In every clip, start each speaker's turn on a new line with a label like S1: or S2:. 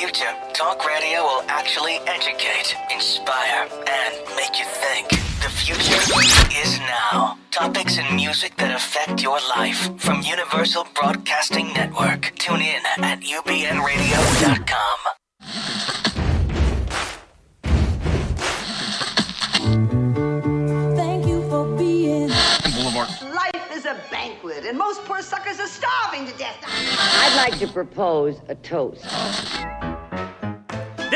S1: future, talk radio will actually educate, inspire, and make you think. The future is now. Topics and music that affect your life from Universal Broadcasting Network. Tune in at ubnradio.com.
S2: Thank you for being. Boulevard.
S3: Life is a banquet, and most poor suckers are starving to death.
S4: I'd like to propose a toast.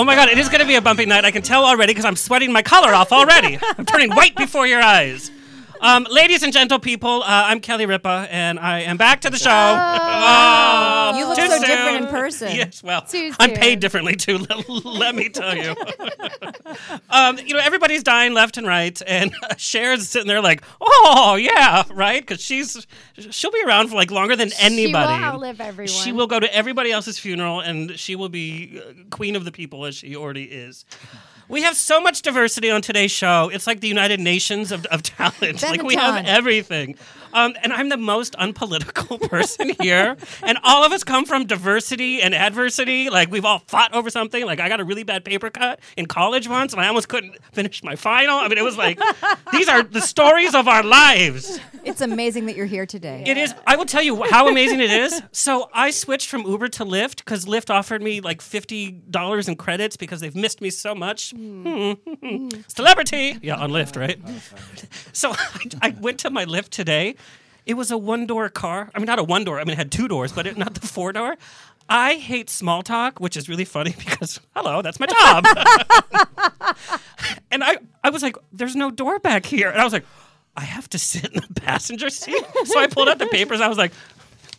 S5: Oh my god, it is going to be a bumpy night. I can tell already because I'm sweating my collar off already. I'm turning white before your eyes. Um, ladies and gentle people, uh, I'm Kelly Ripa, and I am back to the show. Oh,
S6: You look so
S5: soon.
S6: different in person.
S5: Yes, well,
S6: Too
S5: I'm
S6: soon.
S5: paid differently too. Let me tell you. um, you know, everybody's dying left and right, and Cher's sitting there like, "Oh yeah, right," because she's she'll be around for like longer than anybody.
S6: She will outlive everyone.
S5: She will go to everybody else's funeral and she will be uh, queen of the people as she already is. We have so much diversity on today's show. It's like the United Nations of, of talent. like we have everything. Um, and I'm the most unpolitical person here. And all of us come from diversity and adversity. Like we've all fought over something. Like I got a really bad paper cut in college once and I almost couldn't finish my final. I mean, it was like, these are the stories of our lives.
S6: It's amazing that you're here today.
S5: It is. I will tell you how amazing it is. So I switched from Uber to Lyft because Lyft offered me like fifty dollars in credits because they've missed me so much. Hmm. Celebrity, yeah, on Lyft, right? so I, I went to my Lyft today. It was a one-door car. I mean, not a one-door. I mean, it had two doors, but it, not the four-door. I hate small talk, which is really funny because hello, that's my job. and I, I was like, "There's no door back here," and I was like, "I have to sit in the passenger seat." So I pulled out the papers. I was like,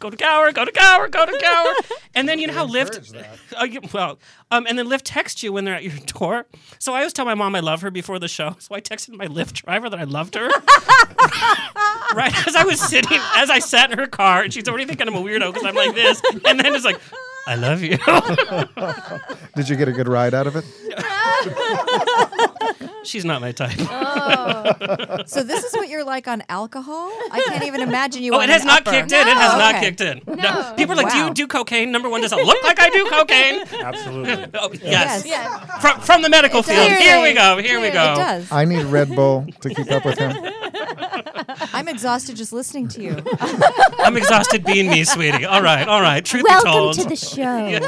S5: "Go to Gower, go to Gower, go to Gower," and then you know how Lyft, uh, you- well, um, and then Lyft texts you when they're at your door. So I always tell my mom I love her before the show. So I texted my Lyft driver that I loved her. right as I was sitting, as I sat in her car, and she's already thinking I'm a weirdo because I'm like this, and then it's like. I love you.
S7: Did you get a good ride out of it?
S5: She's not my type.
S6: So this is what you're like on alcohol? I can't even imagine you.
S5: Oh,
S6: on
S5: it has not
S6: upper.
S5: kicked in. It has
S6: Oh,
S5: not kicked in. No. People are like, do you do cocaine? Number one, does it look like I do cocaine?
S8: Absolutely.
S5: Oh, yes.
S6: Yes.
S5: From, from the medical field.
S6: Clearly.
S5: Here we go. Here we go.
S6: It
S5: go.
S6: does.
S7: I need Red Bull to keep up with him.
S6: I'm exhausted just listening to you.
S5: I'm exhausted being me, sweetie. All right, all right. Truth be told.
S6: Welcome to the show.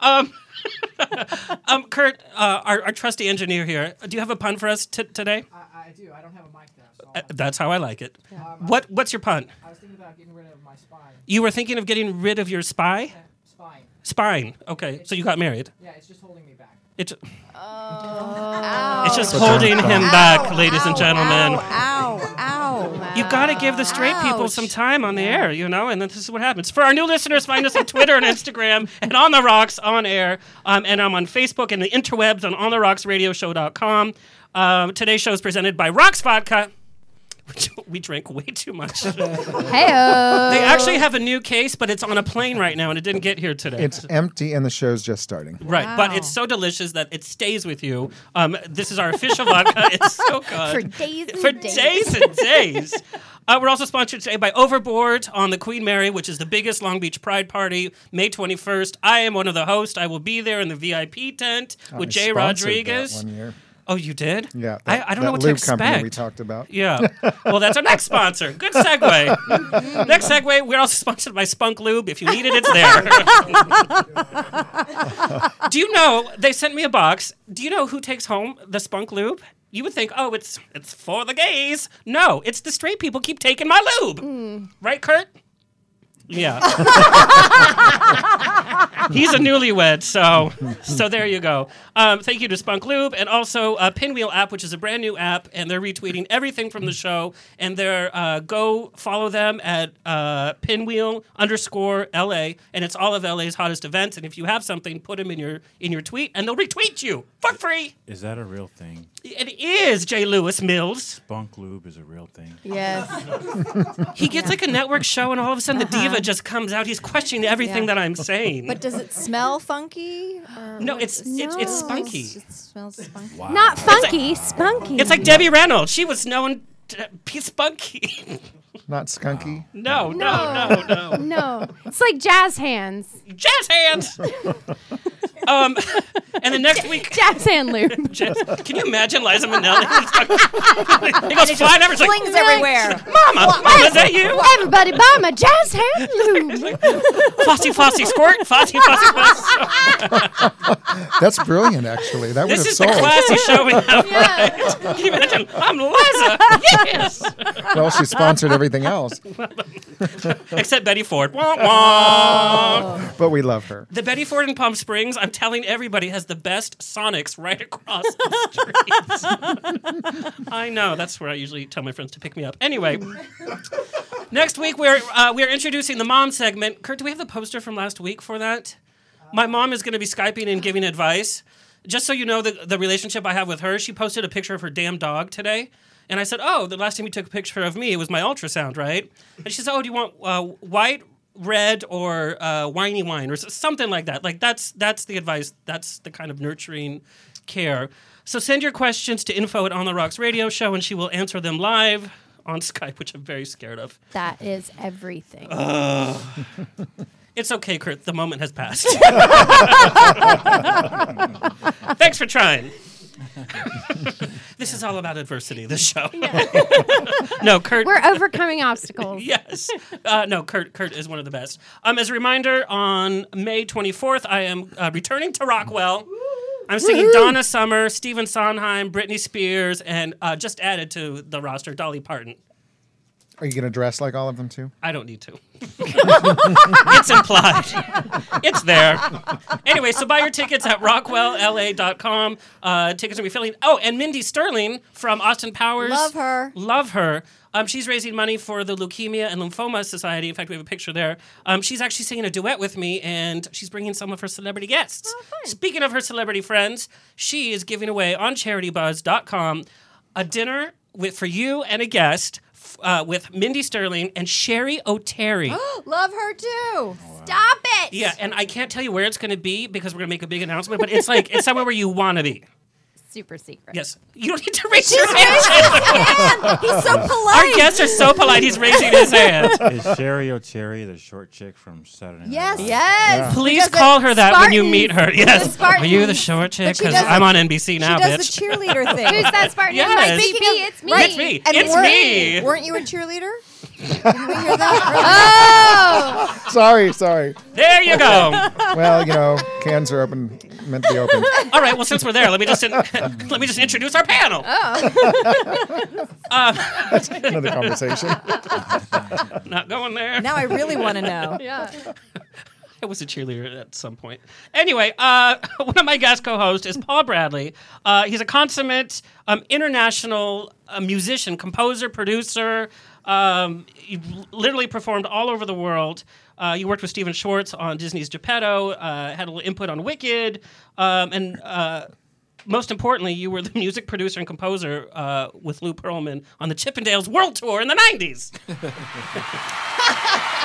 S5: um, Kurt, uh, our, our trusty engineer here, do you have a pun for us t- today?
S9: I, I do. I don't have a mic though. So
S5: Uh, that's how I like it. What What's your pun?
S9: I was thinking about getting rid of my spine.
S5: You were thinking of getting rid of your spy?
S9: Spine.
S5: Spine. Okay, so you got married.
S9: Yeah, it's just holding me back.
S5: It's,
S6: Ow.
S5: it's just holding him
S6: Ow,
S5: back, ladies and gentlemen.
S6: Ow, ow,
S5: You got to give the straight people some time on the air, you know, and this is what happens. For our new listeners, find us on Twitter and Instagram and On the Rocks on air. Um, and I'm on Facebook and the interwebs on OnTheRocksRadioshow.com. Um, today's show is presented by Rocks Vodka, which we drank way too much. hey
S6: they
S5: actually have a new case, but it's on a plane right now and it didn't get here today.
S7: It's empty and the show's just starting.
S5: Right, but
S6: Wow.
S5: it's so delicious that it stays with you. Um, this is our official vodka. It's so good.
S6: For days and
S5: For
S6: days.
S5: days and days. Uh, we're also sponsored today by Overboard on the Queen Mary, which is the biggest Long Beach Pride Party, May 21st. I am one of the hosts. I will be there in the VIP tent with
S7: I
S5: Jai
S7: sponsored
S5: Rodriguez.
S7: That one year.
S5: Oh, you did?
S7: Yeah,
S5: I,
S7: that-
S5: I don't
S7: that
S5: know what to expect.
S7: company we talked about.
S5: Yeah. Well, that's our next sponsor. Good segue. next segue, we're also sponsored by Spunk Lube. If you need it, it's there. Do you know they sent me a box? Do you know who takes home the Spunk Lube? You would think, oh, it's it's for the gays. No, it's the straight people keep taking my lube. Hmm. Right, Kurt? Yeah. He's a newlywed, so so there you go. Um, thank you to Spunk Lube and also uh, Pinwheel app, which is a brand new app, and they're retweeting everything from the show. And they're uh, go follow them at uh, Pinwheel underscore LA, and it's all of LA's hottest events. And if you have something, put them in your in your tweet, and they'll retweet you for free.
S8: Is that a real thing?
S5: It is J. Louis Mills.
S8: Spunk lube is a real thing.
S6: Yes.
S5: He gets like a network show, and all of a sudden the diva just comes out. He's questioning everything
S6: Yeah.
S5: that I'm saying.
S6: But does it smell funky? Or
S5: no,
S6: what-
S5: it's it's it's spunky.
S6: It smells spunky.
S10: Not funky, spunky.
S5: It's like Debbie Reynolds. She was known to be spunky.
S7: Not skunky.
S5: no, no, no, no.
S10: No, it's like jazz hands.
S5: Jazz hands. um, and then next week,
S10: Jazz hand lube.
S5: jazz, can you imagine Liza Minnelli? he goes flying over. It's like,
S6: Flings everywhere.
S5: Mama, Mama, is that you?
S10: Everybody buy my jazz hand lube.
S5: Flossy, flossy, squirt. Flossy, flossy, flossy.
S7: That's brilliant, actually. That would
S5: This
S7: have
S5: is the
S7: sold.
S5: classy show we have. Right? Can you imagine? I'm Liza. Yes.
S7: Well, she sponsored everything else,
S5: Except Betty Ford. Wah, wah.
S7: but we love her.
S5: The Betty Ford in Palm Springs, I'm telling everybody, has the best Sonics right across the streets. I know. That's where I usually tell my friends to pick me up. Anyway, next week we're uh, we're introducing the mom segment. Kurt, do we have the poster from last week for that? My mom is going to be skyping and giving advice. Just so you know the the relationship I have with her, she posted a picture of her damn dog today. And I said, "Oh, the last time you took a picture of me, it was my ultrasound, right?" And she said, "Oh, do you want uh, white, red, or uh, winey wine, or something like that?" Like that's that's the advice. That's the kind of nurturing care. So send your questions to info at On the Rocks Radio Show, and she will answer them live on Skype, which I'm very scared of.
S10: That is everything.
S5: It's okay, Kurt. The moment has passed. Thanks for trying. this is all about adversity. This show. no, Kurt.
S10: We're overcoming obstacles.
S5: yes. Uh, no, Kurt. Kurt is one of the best. Um, as a reminder, on May 24th, I am uh, returning to Rockwell. I'm singing Donna Summer, Stephen Sondheim, Britney Spears, and uh, just added to the roster, Dolly Parton.
S7: Are you going to dress like all of them too?
S5: I don't need to. it's implied. it's there. Anyway, so buy your tickets at rockwellla.com. Uh, tickets will be filling. Oh, and Mindy Sterling from Austin Powers.
S6: Love her.
S5: Love her. Um, she's raising money for the Leukemia and Lymphoma Society. In fact, we have a picture there. Um, she's actually singing a duet with me, and she's bringing some of her celebrity guests. Speaking of her celebrity friends, she is giving away on CharityBuzz.com a dinner with for you and a guest f- uh, with Mindy Sterling and Cheri Oteri.
S6: Love her too.
S10: Stop it.
S5: yeah, and I can't tell you where it's going to be because we're going to make a big announcement, but it's like it's somewhere where you want to be.
S10: Super secret.
S5: Yes, you don't need to raise your hand.
S6: He's so polite.
S5: Our guests are so polite. He's raising his hand.
S8: Is Sherry O'Cherry the short chick from Saturday Night
S6: Yes.
S8: Live?
S6: Yes.
S5: Please
S6: Because
S5: call her that when you
S10: Spartans.
S5: meet her. Yes.
S10: The Spartans.
S5: Are you the short chick?
S6: she
S5: Because
S6: does
S5: I'm on NBC now,
S6: she does
S5: bitch.
S6: the cheerleader thing.
S10: Who's that Spartan?
S5: Yes.
S10: Like,
S5: Speaking
S10: "BP, it's me.
S5: It's me.
S6: And
S5: it's
S6: weren't-
S5: me.
S6: Weren't you a cheerleader? Didn't we hear that?
S10: Oh,
S7: Sorry, sorry.
S5: There you go.
S7: Well, you know, cans are open, meant to be opened.
S5: All right. Well, since we're there, let me just in, let me just introduce our panel.
S7: Another conversation.
S5: Not going there.
S6: now I really want to know.
S10: yeah.
S5: I was a cheerleader at some point. Anyway, uh, one of my guest co-hosts is Paul Bradley. Uh, he's a consummate um, international uh, musician, composer, producer. Um, he literally performed all over the world. Uh, you worked with Stephen Schwartz on Disney's Geppetto, uh, had a little input on Wicked, um, and uh, most importantly, you were the music producer and composer uh, with Lou Pearlman on the Chippendales World Tour in the 90s.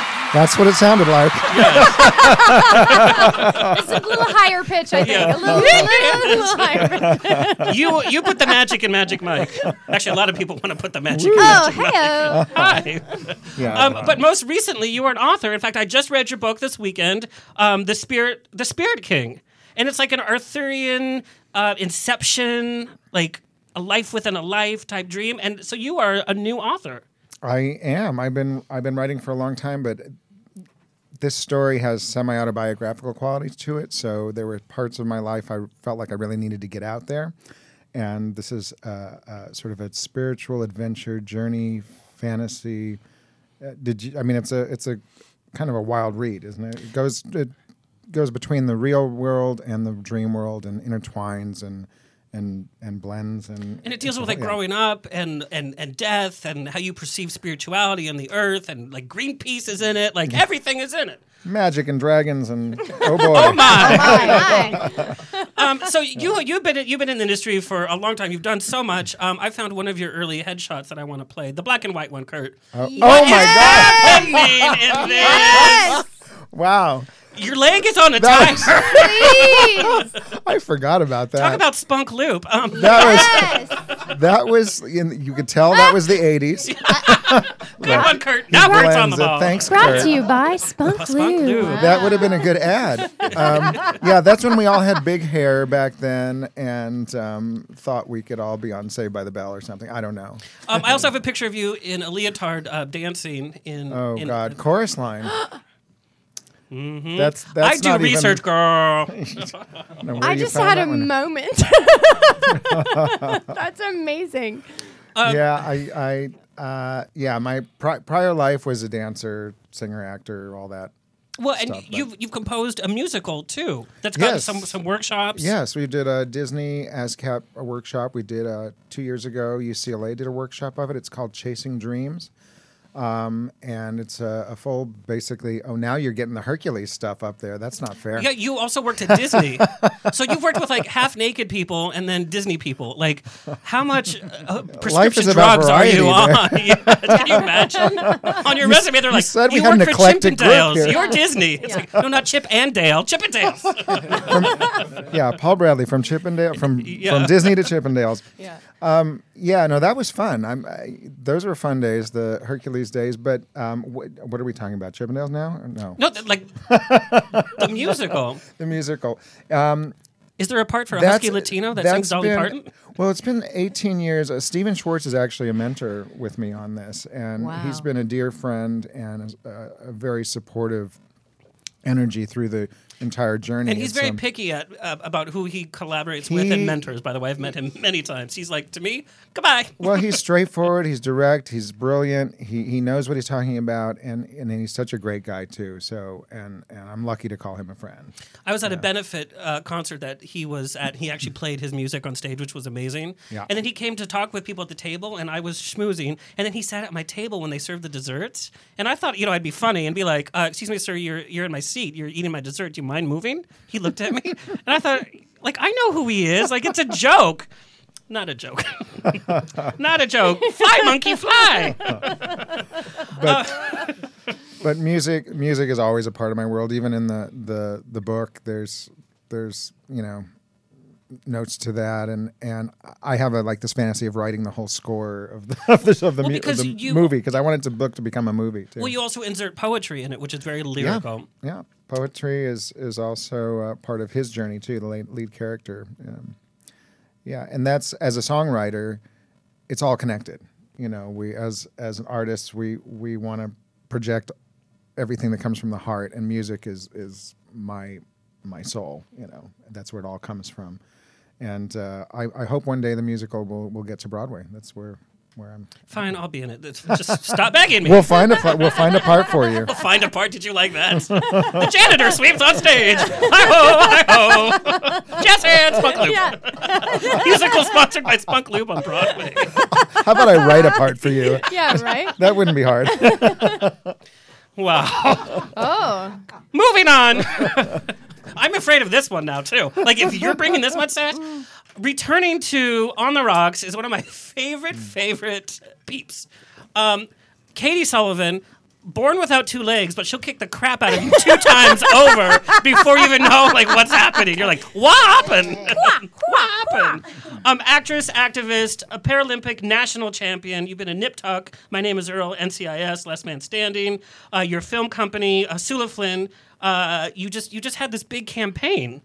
S7: That's what it sounded like.
S10: It's a little higher pitch, I think.
S5: Yeah.
S10: A little, little, little higher pitch.
S5: you you put the magic in Magic Mike. Actually, a lot of people want to put the magic in
S10: Oh,
S5: Magic Mike.
S10: hey
S5: Hi.
S7: Yeah.
S5: Um, but most recently, you are an author. In fact, I just read your book this weekend, um, "The Spirit, The Spirit King," and it's like an Arthurian uh, Inception, like a life within a life type dream. And so, you are a new author.
S7: I am. I've been I've been writing for a long time, but this story has semi autobiographical qualities to it. So there were parts of my life I felt like I really needed to get out there, and this is sort of a spiritual adventure journey fantasy. Uh, did you? I mean, it's a it's a kind of a wild read, isn't it? It goes it goes between the real world and the dream world and intertwines and and and blends and
S5: And it deals
S7: it's
S5: with like
S7: yeah.
S5: growing up and, and and death and how you perceive spirituality and the earth and like Greenpeace is in it. Like everything is in it.
S7: magic and dragons and oh boy.
S5: Oh my!
S10: Hi, hi.
S5: um, so you you've been you've been in the industry for a long time. You've done so much. Um, I found one of your early headshots that I want to play. The black and white one, Kurt.
S7: Oh, oh my god.
S5: Happening in this.
S10: Yes,
S7: Wow.
S5: Your leg is on a
S7: That
S5: timer.
S10: please.
S7: I forgot about that.
S5: Talk about spunk lube. Um,
S7: that
S10: Yes.
S7: was that was in, you could tell that was the 80s.
S5: good one, Kurt. Now Kurt's on the
S7: Blends it.
S5: ball.
S7: Thanks,
S10: Brought
S7: Kurt.
S10: to you by Spunk
S5: Spunk
S10: Lube.
S5: Lube.
S7: That would have been a good ad. Um, yeah, that's when we all had big hair back then and um, thought we could all be on Saved by the Bell or something. I don't know.
S5: Um, I also have a picture of you in a leotard uh, dancing in.
S7: Oh
S5: in,
S7: God, chorus line. That's that's
S5: I do
S7: not
S5: research, girl.
S7: Even, know where
S10: I just had a
S7: one.
S10: moment. That's amazing.
S7: yeah, I, I, uh, yeah, my pri- prior life was a dancer, singer, actor, all that.
S5: Well, and
S7: stuff, but-
S5: you've you've composed a musical too. That's got
S7: Yes.
S5: some some workshops.
S7: Yes, we did a Disney ASCAP workshop. We did uh, two years ago. UCLA did a workshop of it. It's called Chasing Dreams. Um, and it's a, a full, basically. Oh, now you're getting the Hercules stuff up there. That's not fair.
S5: Yeah, you also worked at Disney, so you've worked with like half naked people and then Disney people. Like, how much uh, prescription drugs are you on? Yeah, Can you imagine? On your resume, they're like,
S7: said we
S5: you
S7: had
S5: work
S7: an
S5: for
S7: Chip and
S5: Chippendales.
S7: here."
S5: You're Disney. It's like, no, not Chip and Dale. Chippendales.
S7: yeah, Paul Bradley from Chippendale, from
S5: Yeah.
S7: from Disney to chip Chippendales.
S6: Yeah.
S7: Um, yeah, no, that was fun. I'm, I, those were fun days, the Hercules days. But um, what, what are we talking about? Chippendales now? Or no,
S5: no, th- like the musical.
S7: the musical. Um,
S5: Is there a part for a
S7: That's-
S5: husky Latino that
S7: that's
S5: sings Dolly
S7: been-
S5: Parton?
S7: Well, it's been 18 years. Uh, Stephen Schwartz is actually a mentor with me on this, and he's been a dear friend and a, a very supportive energy through the entire journey.
S5: And he's very
S7: um,
S5: picky at, uh, about who he collaborates with and mentors. By the way, I've met him many times. He's like, to me, goodbye.
S7: well, he's straightforward. He's direct. He's brilliant. He he knows what he's talking about, and and he's such a great guy too. So, and and I'm lucky to call him a friend.
S5: I was at a benefit uh, concert that he was at. He actually played his music on stage, which was amazing.
S7: Yeah.
S5: And then he came to talk with people at the table, and I was schmoozing. And then he sat at my table when they served the desserts. And I thought, you know, I'd be funny and be like, uh, "Excuse me, sir, you're you're in my seat. You're eating my dessert. Do you mind moving?" He looked at me, and I thought, like, I know who he is. Like, it's a joke. Not a joke. Not a joke. Fly, monkey, fly.
S7: But but music music is always a part of my world. Even in the the the book, there's there's you know notes to that and and I have a like this fantasy of writing the whole score of the of the, of the,
S5: Well,
S7: mu- of the
S5: you-
S7: movie because I wanted the book to become a movie too.
S5: Well, you also insert poetry in it, which is very
S7: yeah,
S5: lyrical.
S7: yeah. Poetry is is also uh, part of his journey too. The lead, lead character. Um, yeah, and that's as a songwriter, it's all connected. You know, we as as an artist, we we want to project everything that comes from the heart, and music is is my my soul. You know, that's where it all comes from. And uh, I, I hope one day the musical will, will get to Broadway. That's where where I'm.
S5: Fine, I'll be in it. Just stop begging me.
S7: We'll find a pla- we'll find a part for you.
S5: We'll find a part. Did you like that? the janitor sweeps on stage. Hi ho, hi ho. Jazz hands, Spunk Lube.
S10: Yeah.
S5: Musical sponsored by Spunk Lube on Broadway.
S7: How about I write a part for you?
S10: Yeah, right?
S7: That wouldn't be hard.
S5: Wow.
S10: Oh.
S5: Moving on. I'm afraid of this one now too. Like if you're bringing this much sass, returning to On the Rocks is one of my favorite favorite peeps. Um, Katy Sullivan. Born without two legs, but she'll kick the crap out of you two times over before you even know like what's happening. You're like, what happened? what happened? Um, actress, activist, a Paralympic national champion. You've been a Nip Tuck. My name is Earl. NCIS, Last Man Standing. Uh, your film company, uh, Sula Flynn. Uh, you just you just had this big campaign.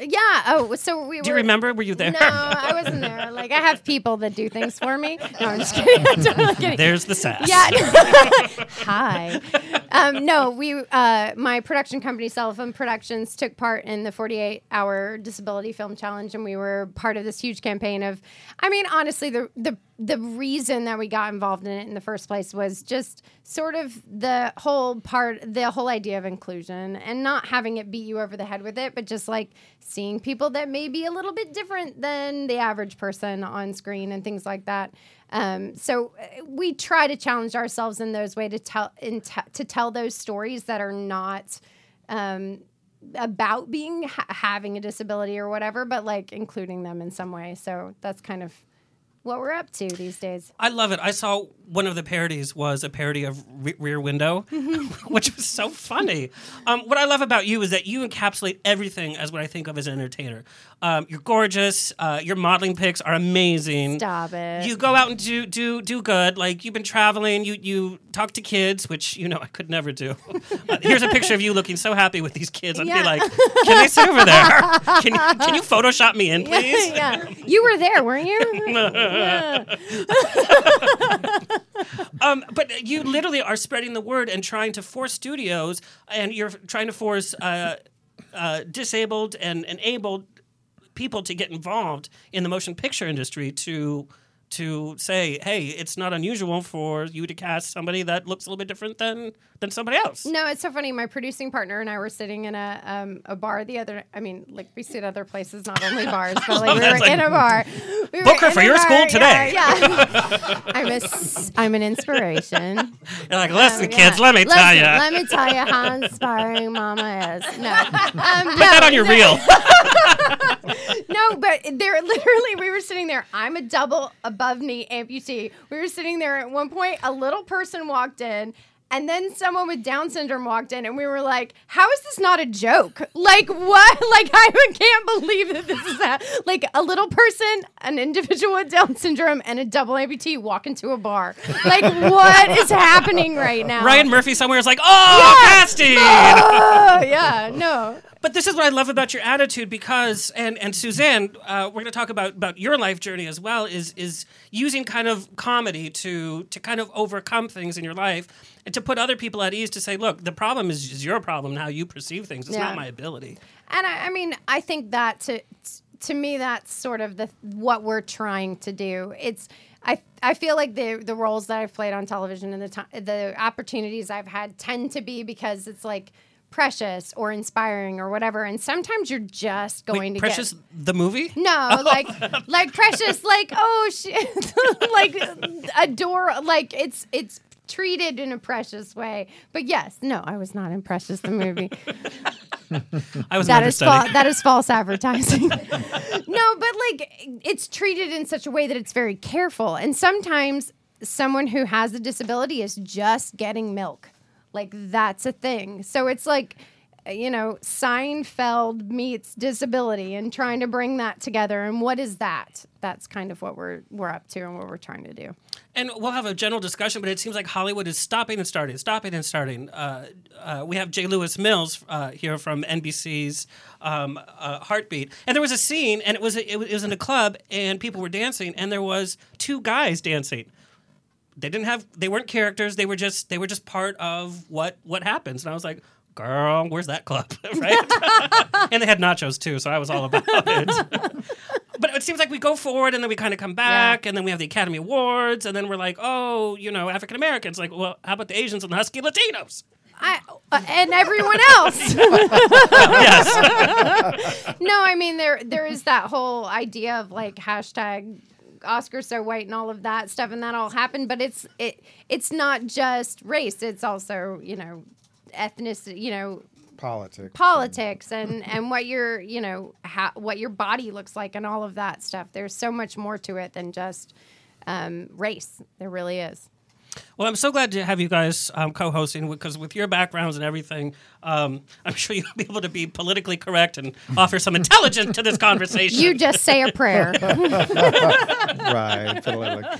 S10: Yeah. Oh, so we
S5: Do you remember? Were you there?
S10: No, I wasn't there. Like, I have people that do things for me. No, I'm just kidding. I'm totally kidding.
S5: There's the sass.
S10: Yeah. Hi. um, no, we uh, my production company, Cellophone Productions, took part in the 48 hour disability film challenge, and we were part of this huge campaign of. I mean, honestly, the the the reason that we got involved in it in the first place was just sort of the whole part, the whole idea of inclusion, and not having it beat you over the head with it, but just like seeing people that may be a little bit different than the average person on screen and things like that. Um, so uh, we try to challenge ourselves in those ways to tell in t- to tell those stories that are not um, about being ha- having a disability or whatever, but like including them in some way. So that's kind of what we're up to these days.
S5: I love it. I saw one of the parodies was a parody of Re- Rear Window, which was so funny. Um, what I love about you is that you encapsulate everything as what I think of as an entertainer. Um, you're gorgeous. Uh, your modeling pics are amazing.
S10: Stop it.
S5: You go out and do do do good. Like you've been traveling. You you talk to kids, which you know I could never do. Uh, here's a picture of you looking so happy with these kids. I'd
S10: Yeah.
S5: be like, can I sit over there? Can you can you Photoshop me in, please?
S10: yeah, you were there, weren't you?
S5: um, but you literally are spreading the word and trying to force studios, and you're trying to force uh, uh, disabled and, and abled people to get involved in the motion picture industry to to say, hey, it's not unusual for you to cast somebody that looks a little bit different than than somebody else.
S10: No, it's so funny. My producing partner and I were sitting in a um, a bar the other. I mean, like we sit other places, not only bars, but like we
S5: That's
S10: were
S5: like,
S10: in a bar. We
S5: book her for your
S10: bar,
S5: school today.
S10: Yeah, I'm a I'm an inspiration.
S5: You're like, listen,
S10: Um,
S5: kids, let me tell you.
S10: Let me tell you how inspiring Mama is. No, um,
S5: Put that on your reel.
S10: no, but there literally we were sitting there. I'm a double above knee amputee. We were sitting there at one point. A little person walked in. And then someone with Down syndrome walked in, and we were like, "How is this not a joke? Like what? Like I can't believe that this is that. like a little person, an individual with Down syndrome, and a double amputee walk into a bar. Like what is happening right now?
S5: Ryan Murphy somewhere is like, oh,
S10: Yeah.
S5: casting.
S10: Oh, yeah, no.
S5: But this is what I love about your attitude because, and and Suzanne, uh, we're going to talk about about your life journey as well. Is is using kind of comedy to to kind of overcome things in your life and to put other people at ease to say, look, the problem is, is your problem, and how you perceive things. It's
S10: Yeah.
S5: not my ability.
S10: And I, I mean, I think that to to me, that's sort of the what we're trying to do. It's I I feel like the the roles that I've played on television and the ti the opportunities I've had tend to be because it's like precious or inspiring or whatever. And sometimes you're just going
S5: Wait,
S10: to
S5: Precious,
S10: get
S5: the movie?
S10: no, like like precious, like oh shit, like adore, like it's it's treated in a precious way. But yes, no, I was not in Precious the movie.
S5: I was
S10: That is
S5: understudy.
S10: fa- that is false advertising. no, but like it's treated in such a way that it's very careful, and sometimes someone who has a disability is just getting milk. Like that's a thing. So it's like you know Seinfeld meets disability and trying to bring that together. And what is that? That's kind of what we're we're up to and what we're trying to do.
S5: And we'll have a general discussion, but it seems like Hollywood is stopping and starting, stopping and starting. Uh, uh, we have J. Louis Mills uh, here from NBC's um, uh, Heartbeat, and there was a scene, and it was was it was in a club, and people were dancing, and there was two guys dancing. They didn't have, they weren't characters. They were just they were just part of what what happens. And I was like, girl, where's that club, right? and they had nachos too, so I was all about it. but it seems like we go forward and then we kind of come back and then we have the Academy Awards and then we're like, oh, you know, African Americans. Like, well, how about the Asians and the Husky Latinos?
S10: I uh, and everyone else.
S5: yes.
S10: no, I mean there there is that whole idea of like hashtag Oscar so white and all of that stuff, and that all happened. But it's it it's not just race; it's also you know ethnicity, you know
S7: Politics.
S10: politics and and what your you know how, what your body looks like and all of that stuff. There's so much more to it than just um, race. There really is.
S5: Well, I'm so glad to have you guys um, co-hosting because with your backgrounds and everything, um, I'm sure you'll be able to be politically correct and offer some intelligence to this conversation.
S10: You just say a prayer.
S7: right.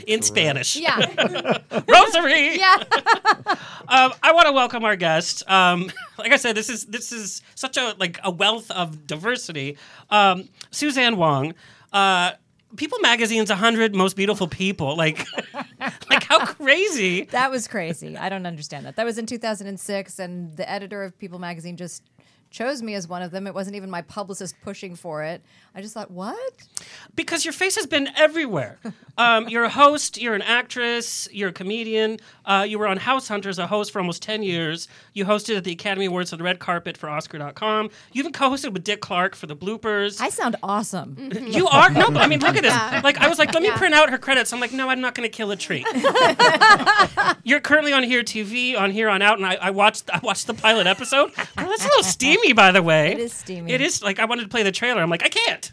S5: in. Spanish.
S10: yeah,
S5: Rosary.
S10: yeah.
S5: Um, I want to welcome our guest. Um, like I said, this is this is such a like a wealth of diversity. Um, Suzanne Whang, uh, People Magazine's 100 Most Beautiful People. Like, like how crazy.
S6: That was crazy. I don't understand that. That was in 2006, and the editor of People magazine just chose me as one of them. It wasn't even my publicist pushing for it. I just thought, what?
S5: because your face has been everywhere. Um, you're a host, you're an actress, you're a comedian. Uh, you were on House Hunters, a host for almost 10 years. You hosted at the Academy Awards on the red carpet for Oscar.com. You even co hosted with Dick Clark for the bloopers.
S6: I sound awesome.
S5: you are? No, I mean, look at this.
S10: Yeah.
S5: Like, I was like, let me
S10: Yeah.
S5: print out her credits. I'm like, no, I'm not going to kill a tree. you're currently on Here TV, on Here on Out, and I, I watched I watched the pilot episode. Girl, that's a little steamy, by the way.
S6: It is steamy.
S5: It is like I wanted to play the trailer. I'm like, I can't.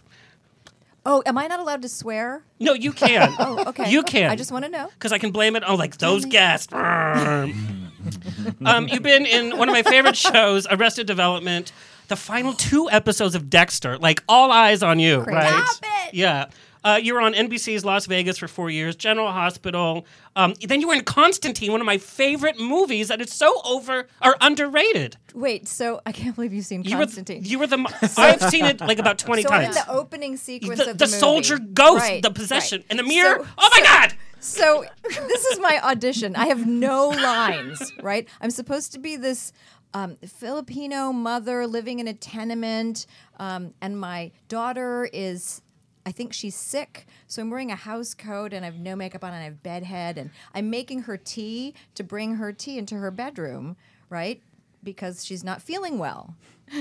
S6: Oh, am I not allowed to swear?
S5: No, you can.
S6: Oh, okay.
S5: You can.
S6: I just want to know.
S5: because I can blame it on like those guests. um, you've been in one of my favorite shows, Arrested Development. The final two episodes of Dexter, like all eyes on you,
S6: Crazy.
S5: right?
S10: Stop it!
S5: Yeah. Uh, you were on NBC's Las Vegas for four years, General Hospital. Um, then you were in Constantine, one of my favorite movies that is so over or underrated.
S6: Wait, so I can't believe you've seen
S5: You
S6: Constantine.
S5: were, you were the. I've seen it like about twenty
S6: so I'm in the opening sequence
S5: The,
S6: of
S5: the
S6: the,
S5: soldier ghost,
S6: Right,
S5: the possession,
S6: right.
S5: and the mirror.
S6: So-
S5: oh my
S6: so-
S5: God!
S6: So this is my audition. I have no lines, right? I'm supposed to be this um, Filipino mother living in a tenement, um, and my daughter is. I think she's sick, so I'm wearing a house coat and I have no makeup on and I have bedhead and I'm making her tea to bring her tea into her bedroom, right? Because she's not feeling well.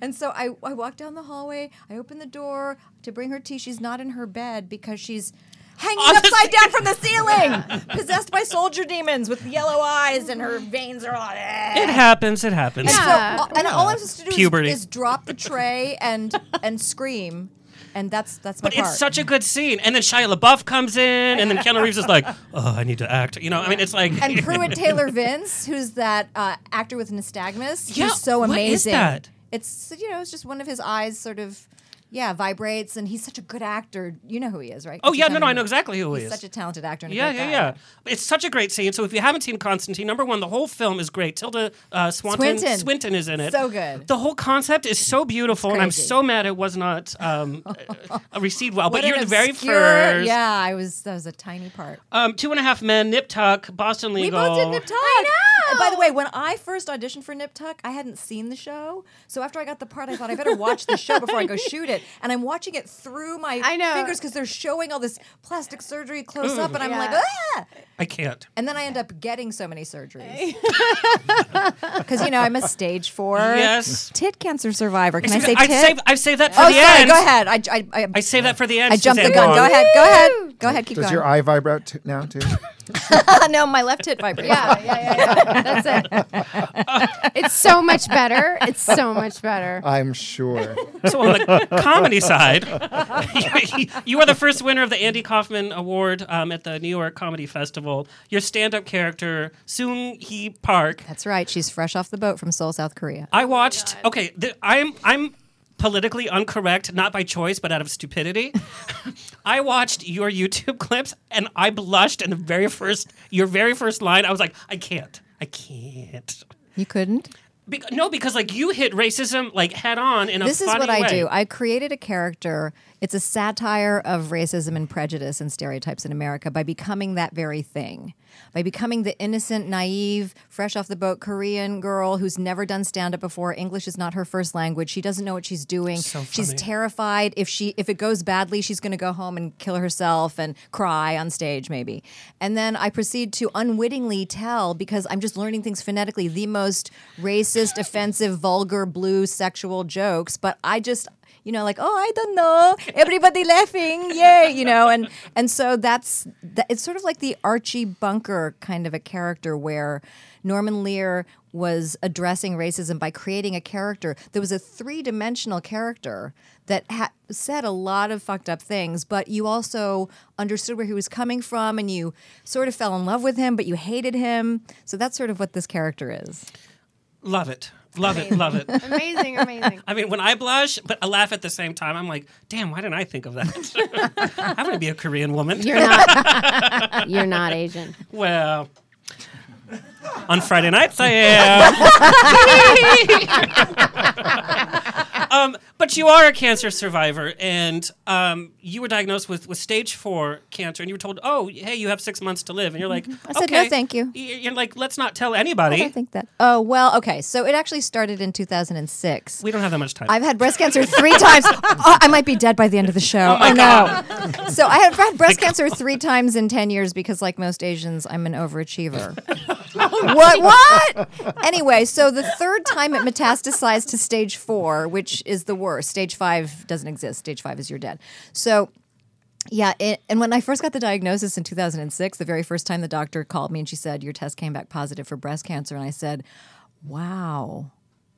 S6: And so I, I walk down the hallway. I open the door to bring her tea. She's not in her bed because she's hanging
S5: On the
S6: upside down from the ceiling, possessed by soldier demons with yellow eyes, and her veins are all. Eh.
S5: It happens. It happens.
S6: And, so,
S10: Yeah.
S6: all- and all I'm supposed to do is, is drop the tray and and scream, and that's that's my
S5: But
S6: part.
S5: it's such a good scene. And then Shia LaBeouf comes in, and then Keanu Reeves is like, "Oh, I need to act." You know, I mean, it's like.
S6: and Pruitt Taylor Vince, who's that uh, actor with nystagmus,
S5: Yeah,
S6: he's so
S5: what is
S6: amazing.
S5: that?
S6: It's you know, it's just one of his eyes sort of yeah, vibrates and he's such a good actor. You know who he is, right?
S5: Oh yeah, no, no, I know exactly who he
S6: He's
S5: is.
S6: such a talented actor and a
S5: yeah,
S6: great
S5: yeah,
S6: guy.
S5: yeah. It's such a great scene. So if you haven't seen Constantine, number one, the whole film is great. Tilda uh, Swanton,
S6: Swinton.
S5: Swinton is in it.
S6: So good.
S5: The whole concept is so beautiful, and I'm so mad it was not um, uh, received well. But you're the very first.
S6: Yeah, I was. That was a tiny part.
S5: Um, Two and a Half Men, Nip Tuck, Boston Legal.
S6: We both did Nip Tuck. I know. And by the way, when I first auditioned for Nip Tuck, I hadn't seen the show. So after I got the part, I thought I better watch the show before I go shoot it. And I'm watching it through my
S10: I know.
S6: fingers because they're showing all this plastic surgery close up, and I'm
S10: Yeah.
S6: like, ah.
S5: I can't.
S6: And then I end up getting so many surgeries because you know I'm a stage four
S5: Yes.
S6: tit cancer survivor. Can I say
S5: I
S6: tit?
S5: save, I save that for
S6: oh,
S5: the
S6: sorry.
S5: end.
S6: Go ahead. I I, I,
S5: I save that for the end.
S6: I jumped the
S5: Suzanne
S6: gun. Go
S5: Whang.
S6: ahead. Go ahead. Go ahead. Keep
S7: Does
S6: going.
S7: your eye vibrate t- now too?
S6: no, my left hip vibrates.
S10: Yeah, yeah, yeah, yeah. That's it. It's so much better. It's so much better.
S7: I'm sure.
S5: So on the comedy side, you, you are the first winner of the Andy Kaufman Award um, at the New York Comedy Festival. Your stand-up character, Soon Hee Park.
S6: That's right. She's fresh off the boat from Seoul, South Korea.
S5: I watched. Okay, th- I'm I'm politically incorrect, not by choice, but out of stupidity. I watched your YouTube clips and I blushed in the very first your very first line. I was like, I can't, I can't.
S6: You couldn't.
S5: Be- no, because like you hit racism like head on in a
S6: This is what I
S5: way.
S6: do. I created a character. It's a satire of racism and prejudice and stereotypes in America by becoming that very thing. By becoming the innocent, naive, fresh off the boat Korean girl who's never done stand up before. English is not her first language. She doesn't know what she's doing.
S5: So
S6: she's terrified if she if it goes badly, she's going to go home and kill herself and cry on stage maybe. And then I proceed to unwittingly tell because I'm just learning things phonetically the most racist, offensive, vulgar, blue sexual jokes, but I just you know like oh i don't know. Everybody laughing. Yay you know? And and so that's that, it's sort of like the archie bunker kind of a character where norman lear was addressing racism by creating a character that was a three-dimensional character that ha- said a lot of fucked up things but you also understood where he was coming from and you sort of fell in love with him but you hated him. So that's sort of what this character is.
S5: Love it, love it, love it.
S10: Amazing, amazing.
S5: I mean, when I blush, but I laugh at the same time, I'm like, damn, why didn't I think of that? I'm going to be a Korean woman.
S10: You're not. You're not Asian.
S5: Well, on Friday nights I am. um, but you are a cancer survivor, and um, you were diagnosed with, with stage four cancer, and you were told, "Oh, hey, you have six months to live," and you're like,
S6: I said, "No, thank you."
S5: You're like, "Let's not tell
S6: I
S5: anybody."
S6: don't think that. Oh well, okay. So it actually started in 2006.
S5: We don't have that much time.
S6: I've had breast cancer three times. Oh, I might be dead by the end of the show.
S5: my
S6: Oh, no. so I have had breast cancer three times in 10 years because, like most Asians, I'm an overachiever. what? What? Anyway, so the third time it metastasized to stage four, which is the worst. Stage five doesn't exist. Stage five is you're dead. So yeah, it, and when I first got the diagnosis in 2006, the very first time the doctor called me and she said, Your test came back positive for breast cancer. And I said, Wow,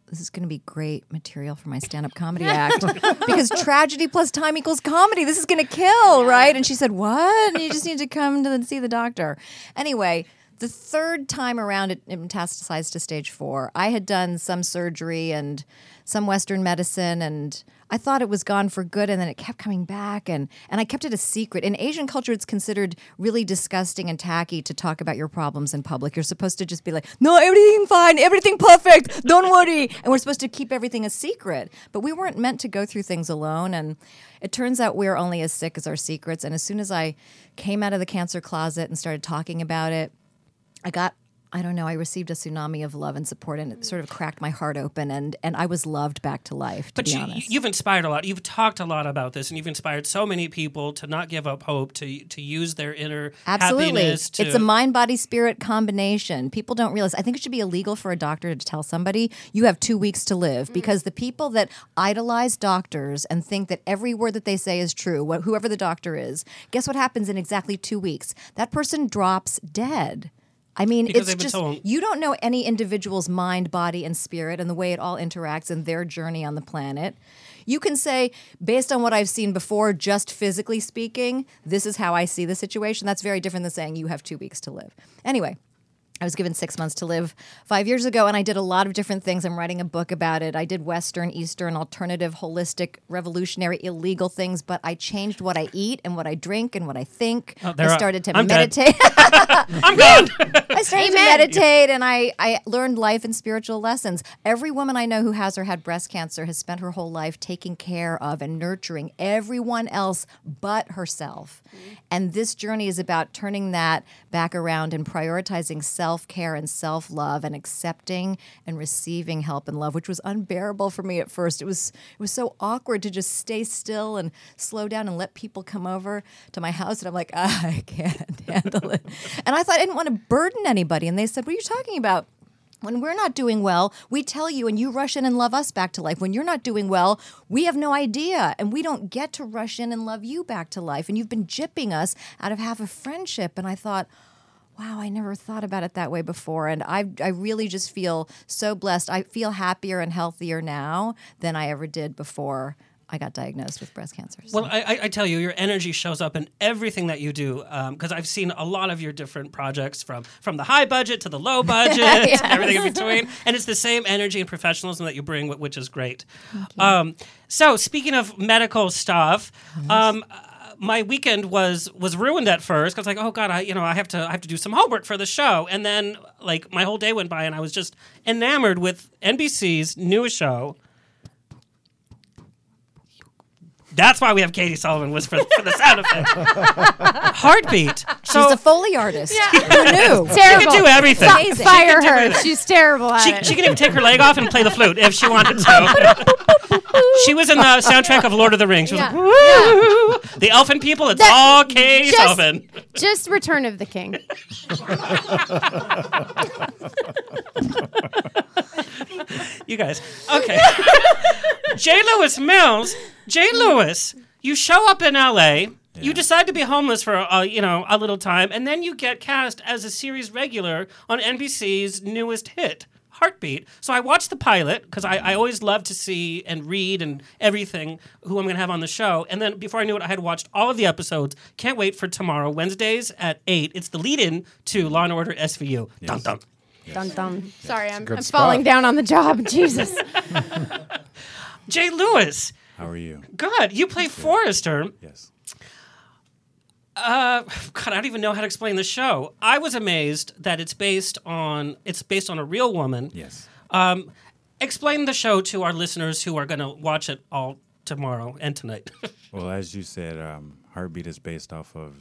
S6: this is going to be great material for my stand up comedy act because tragedy plus time equals comedy. This is going to kill, right? And she said, What? You just need to come to the, see the doctor. Anyway, the third time around, it, metastasized to stage four. I had done some surgery and some Western medicine, and I thought it was gone for good, and then it kept coming back, and and I kept it a secret. In Asian culture, it's considered really disgusting and tacky to talk about your problems in public. You're supposed to just be like, "No, everything fine, everything perfect, don't worry," and we're supposed to keep everything a secret. But we weren't meant to go through things alone, and it turns out we're only as sick as our secrets. And as soon as I came out of the cancer closet and started talking about it, I got I don't know, I received a tsunami of love and support and it sort of cracked my heart open and and I was loved back to life, to
S5: But
S6: be
S5: you,
S6: honest.
S5: you've inspired a lot. You've talked a lot about this, and you've inspired so many people to not give up hope, to to use their inner
S6: Absolutely.
S5: happiness. To,
S6: It's a mind body spirit combination. People don't realize. I think it should be illegal for a doctor to tell somebody you have 2 weeks to live mm. because the people that idolize doctors and think that every word that they say is true, whoever the doctor is, guess what happens in exactly 2 weeks? That person drops dead. I mean,
S5: Because
S6: it's just
S5: told-
S6: you don't know any individual's mind, body, and spirit and the way it all interacts in their journey on the planet. You can say, based on what I've seen before, just physically speaking, this is how I see the situation. That's very different than saying you have two weeks to live. Anyway. I was given six months to live five years ago, and I did a lot of different things. I'm writing a book about it. I did Western, Eastern, alternative, holistic, revolutionary, illegal things, but I changed what I eat and what I drink and what I think.
S5: Oh,
S6: I started to
S5: I'm
S6: meditate.
S5: I'm gone.
S6: I started to meditate and I, I learned life and spiritual lessons. Every woman I know who has or had breast cancer has spent her whole life taking care of and nurturing everyone else but herself. Mm-hmm. And this journey is about turning that back around and prioritizing self care and self love and accepting and receiving help and love, which was unbearable for me at first. It was it was so awkward to just stay still and slow down and let people come over to my house. And I'm like, "Ah, I can't handle it. And I thought I didn't want to burden anybody. And they said, What are you talking about? When we're not doing well, we tell you and you rush in and love us back to life. When you're not doing well, we have no idea and we don't get to rush in and love you back to life. And you've been gypping us out of half a friendship. And I thought, wow, I never thought about it that way before. And I, I really just feel so blessed. I feel happier and healthier now than I ever did before I got diagnosed with breast cancer. So-
S5: Well, I, I- tell you, your energy shows up in everything that you do. Because I've seen a lot of your different projects, from from the high budget to the low budget, and everything in between, and it's the same energy and professionalism that you bring, which is great. Um, so, speaking of medical stuff. Um, my weekend was was ruined at first because like oh god I you know I have to I have to do some homework for the show. And then like my whole day went by and I was just enamored with NBC's newest show That's why we have Katy Sullivan whisper for the sound effect. Heartbeat. So
S6: She's a Foley artist. Who knew?
S10: Terrible.
S5: She can do everything.
S10: Fi-
S5: She can
S10: Fire
S5: do
S10: her.
S5: everything.
S10: She's terrible at
S5: She,
S10: it.
S5: she can even take her leg off and play the flute if she wanted to. she was in the soundtrack of Lord of the Rings. She was
S10: Yeah.
S5: like, "Woo!" The elfin people, it's
S10: That-
S5: all Katy
S10: just-
S5: Sullivan.
S10: Just Return of the King.
S5: You guys. Okay. J. Louis Mills. J. Louis, you show up in LA. You decide to be homeless for uh, you know a little time, and then you get cast as a series regular on NBC's newest hit, Heartbeat. So I watched the pilot because I, I always love to see and read and everything who I'm going to have on the show. And then before I knew it, I had watched all of the episodes. Can't wait for tomorrow, Wednesdays at eight. It's the lead-in to Law and Order SVU. Dun dun.
S10: Dun dun. Sorry, I'm, I'm falling down on the job. Jesus.
S5: J. Louis.
S8: How are you?
S5: Good. You play Forrester.
S8: Yes.
S5: Uh, God, I don't even know how to explain the show. I was amazed that it's based on it's based on a real woman.
S8: Yes.
S5: Um, explain the show to our listeners who are going to watch it all tomorrow and tonight.
S8: Well, as you said, um, Heartbeat is based off of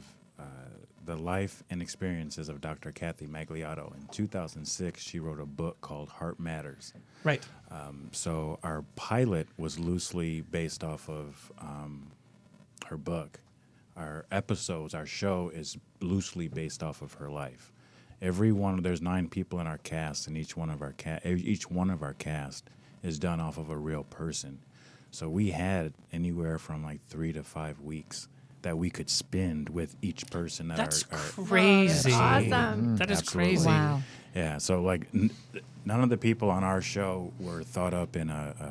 S8: the life and experiences of Dr. Kathy Magliato. In 2006, she wrote a book called Heart Matters.
S5: right.
S8: Um, so our pilot was loosely based off of um, her book. Our episodes, our show is loosely based off of her life. Every one, of there's nine people in our cast, and each one of our ca- each one of our cast is done off of a real person. So we had anywhere from like three to five weeks that we could spend with each person. That
S5: That's
S8: are, are
S5: crazy.
S10: awesome.
S5: That is
S8: Absolutely.
S5: crazy.
S6: Wow.
S8: Yeah, so like n- none of the people on our show were thought up in a, a,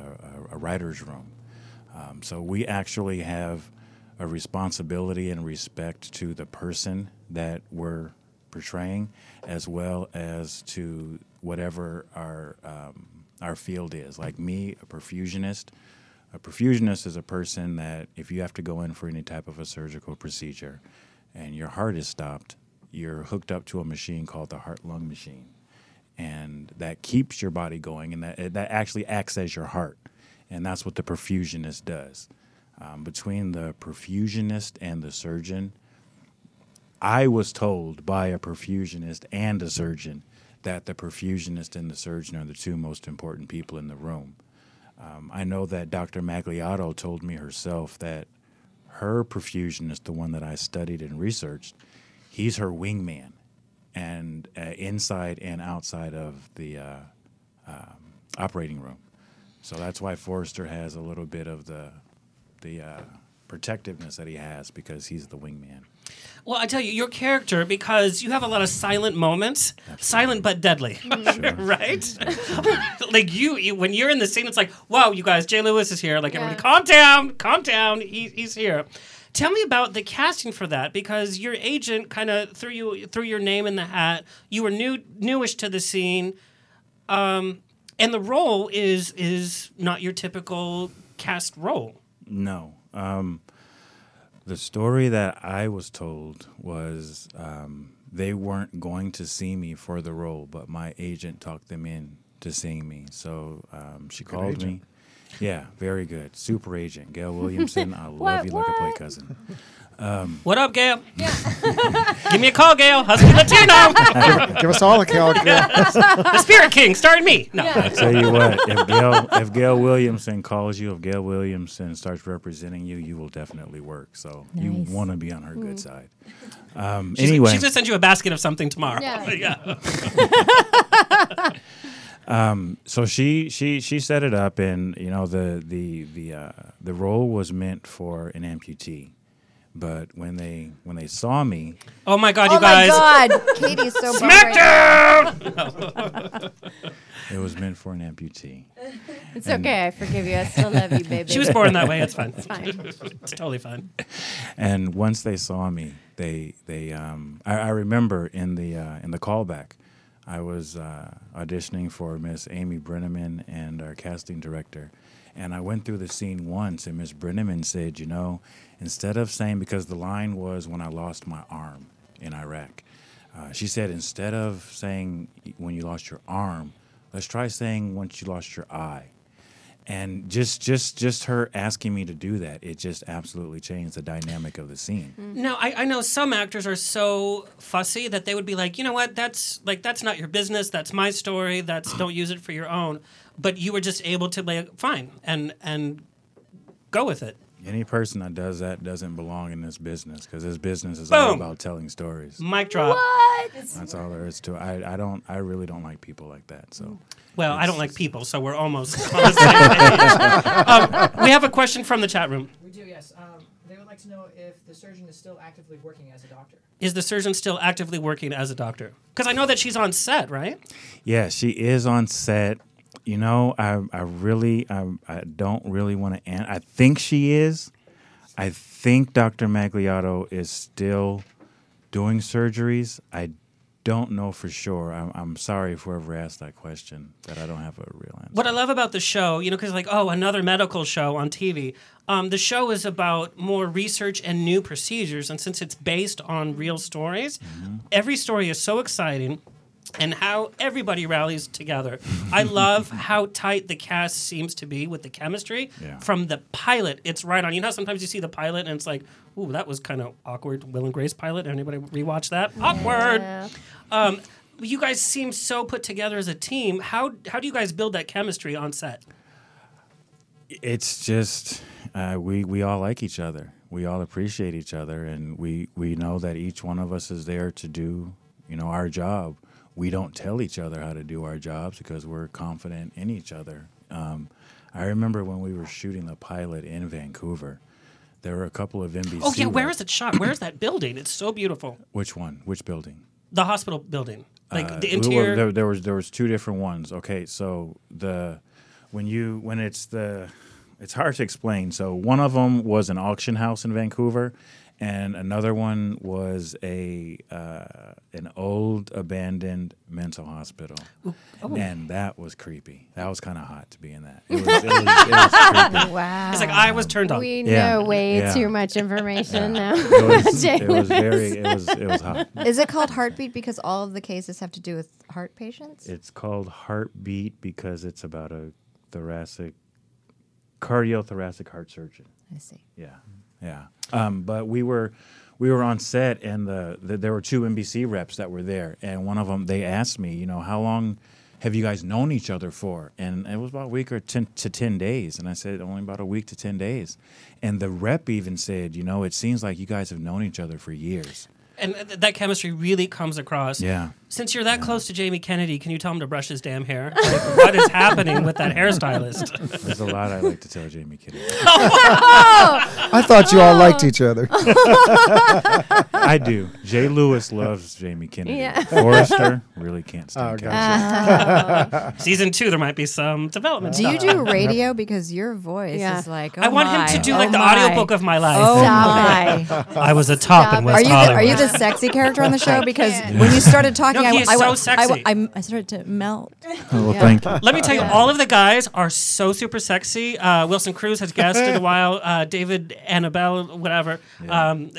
S8: a- a writer's room. Um, so we actually have a responsibility and respect to the person that we're portraying, as well as to whatever our um, our field is. Like me, a perfusionist. A perfusionist is a person that if you have to go in for any type of a surgical procedure, and your heart is stopped, you're hooked up to a machine called the heart lung machine and that keeps your body going, and that that actually acts as your heart, and that's what the perfusionist does. Um, between the perfusionist and the surgeon, I was told by a perfusionist and a surgeon that the perfusionist and the surgeon are the two most important people in the room. Um, I know that Dr. Magliato told me herself that her perfusionist, the one that I studied and researched, he's her wingman and uh, inside and outside of the uh, um, operating room. So that's why Forrester has a little bit of the the uh, protectiveness that he has because he's the wingman.
S5: Well, I tell you, your character, because you have a lot of silent moments, silent but deadly, right? like you, you, when you're in the scene, it's like, wow, you guys, J. Louis is here. Like, everybody, calm down, calm down. He, he's here. Tell me about the casting for that, because your agent kind of threw you threw your name in the hat. You were new, newish to the scene, um, and the role is is not your typical cast role.
S8: No. Um, the story that I was told was um, they weren't going to see me for the role, but my agent talked them in to seeing me. So um, she called
S7: agent.
S8: me. Yeah, very good. Super agent. Gail Williamson. I love
S10: What,
S8: you like a play
S10: what?
S8: Cousin.
S5: What up, Gail? Give me a call, Gail. Husky Latino.
S7: Give us all a call.
S5: the Spirit King, starring me. No.
S8: I tell you what, if Gail if Gail Williamson calls you, if Gail Williamson starts representing you, you will definitely work. So
S6: Nice.
S8: you want to be on her good side. Um,
S5: She's,
S8: anyway,
S5: she's gonna send you a basket of something tomorrow.
S10: Yeah.
S5: yeah.
S8: so she she she set it up, and you know the the the uh, the role was meant for an amputee, but when they when they saw me,
S5: Oh my God, you
S6: oh
S5: guys.
S6: my God, Katy's so bummed right now.
S5: SmackDown.
S8: it was meant for an amputee.
S10: It's okay. I forgive you. I still love you, baby.
S5: She was born that way. It's fine. It's
S10: fine.
S5: It's totally fine.
S8: And once they saw me, they they um, I, I remember in the uh, in the callback, I was uh, auditioning for Miss Amy Brenneman and our casting director, and I went through the scene once, and Miss Brenneman said, you know, instead of saying because the line was when I lost my arm in Iraq, uh, she said instead of saying when you lost your arm, let's try saying once you lost your eye and just just just her asking me to do that it just absolutely changed the dynamic of the scene
S5: No, I, I know some actors are so fussy that they would be like, you know what, that's like that's not your business. That's my story. That's don't use it for your own. But you were just able to like, fine, and and go with it.
S8: Any person that does that doesn't belong in this business because this business is all
S5: Boom.
S8: about telling stories
S5: Mic drop.
S10: What?
S8: that's all there is to it I, I don't i really don't like people like that so
S5: Well, I don't like people, so we're almost on the same page. um, we have a question from the chat room.
S9: We do, yes. Um, they would like to know if the surgeon is still actively working as a doctor.
S5: Is the surgeon still actively working as a doctor? Because I know that she's on set, right?
S8: yeah she is on set you know i, I really I, I don't really want to an- i think she is i think dr magliato is still doing surgeries i don't know for sure i'm, I'm sorry if whoever asked that question that i don't have a real answer
S5: What I love about the show, you know, because like, oh, another medical show on TV. Um, the show is about more research and new procedures, and since it's based on real stories, every story is so exciting. And how everybody rallies together. I love how tight the cast seems to be with the chemistry.
S8: Yeah.
S5: From the pilot, it's right on. You know, sometimes you see the pilot and it's like, ooh, that was kind of awkward. Will and Grace pilot. Anybody rewatch that? Awkward. Um, you guys seem so put together as a team. How how do you guys build that chemistry on set?
S8: It's just uh, we we all like each other. We all appreciate each other, and we we know that each one of us is there to do you know our job. We don't tell each other how to do our jobs because we're confident in each other. Um, I remember when we were shooting the pilot in Vancouver. There were a couple of NBC.
S5: Oh yeah, where is it shot? Where is that building? It's so beautiful.
S8: Which one? Which building?
S5: The hospital building, like
S8: Uh,
S5: the interior.
S8: there, there was there was two different ones. Okay, so the when you when it's the it's hard to explain. So one of them was an auction house in Vancouver, and another one was a uh, an old abandoned mental hospital,
S5: oh.
S8: and that was creepy. That was kind of hot to be in that. It was, it was, it was creepy.
S10: Wow.
S5: It's like I was turned on.
S10: We
S8: Yeah.
S10: know way
S8: Yeah.
S10: too much information now.
S8: It was, it was very it was it was hot.
S6: Is it called heartbeat because all of the cases have to do with heart patients?
S8: It's called heartbeat because it's about a thoracic, cardiothoracic heart surgeon.
S6: I see.
S8: Yeah, yeah. Um, but we were we were on set, and the, the there were two NBC reps that were there, and one of them they asked me, you know, how long have you guys known each other for? And it was about a week or ten to ten days, and I said only about a week to ten days, and the rep even said, you know, it seems like you guys have known each other for years.
S5: And th- that chemistry really comes across.
S8: Yeah.
S5: Since you're that close to Jamie Kennedy, can you tell him to brush his damn hair? Like, what is happening with that hairstylist?
S8: There's a lot I like to tell Jamie Kennedy.
S7: Oh, I thought you all liked each other.
S8: I do. J. Louis loves Jamie Kennedy.
S10: Yeah.
S8: Forrester really can't stand
S7: Oh,
S8: Kennedy.
S7: gotcha.
S5: Season two, there might be some development.
S6: Do you do radio? Because your voice
S10: Yeah.
S6: is like. Oh
S5: I want him to
S6: my,
S5: do
S6: oh
S5: like the
S6: my.
S5: audiobook of my life.
S6: Oh my!
S5: I was a top
S10: Stop
S5: in
S10: it.
S6: Are you the, are you the sexy character on the show? Because
S10: can't.
S6: when you started talking,
S5: No,
S6: I,
S5: he is
S6: I,
S5: so
S6: I- I-
S5: sexy.
S6: I- I started to melt.
S8: well,
S6: Yeah.
S8: thank you.
S5: Let me tell you,
S10: Yeah.
S5: all of the guys are so super sexy. Uh, Wilson Cruz has guested a while. Uh, David Annable, whatever. Um,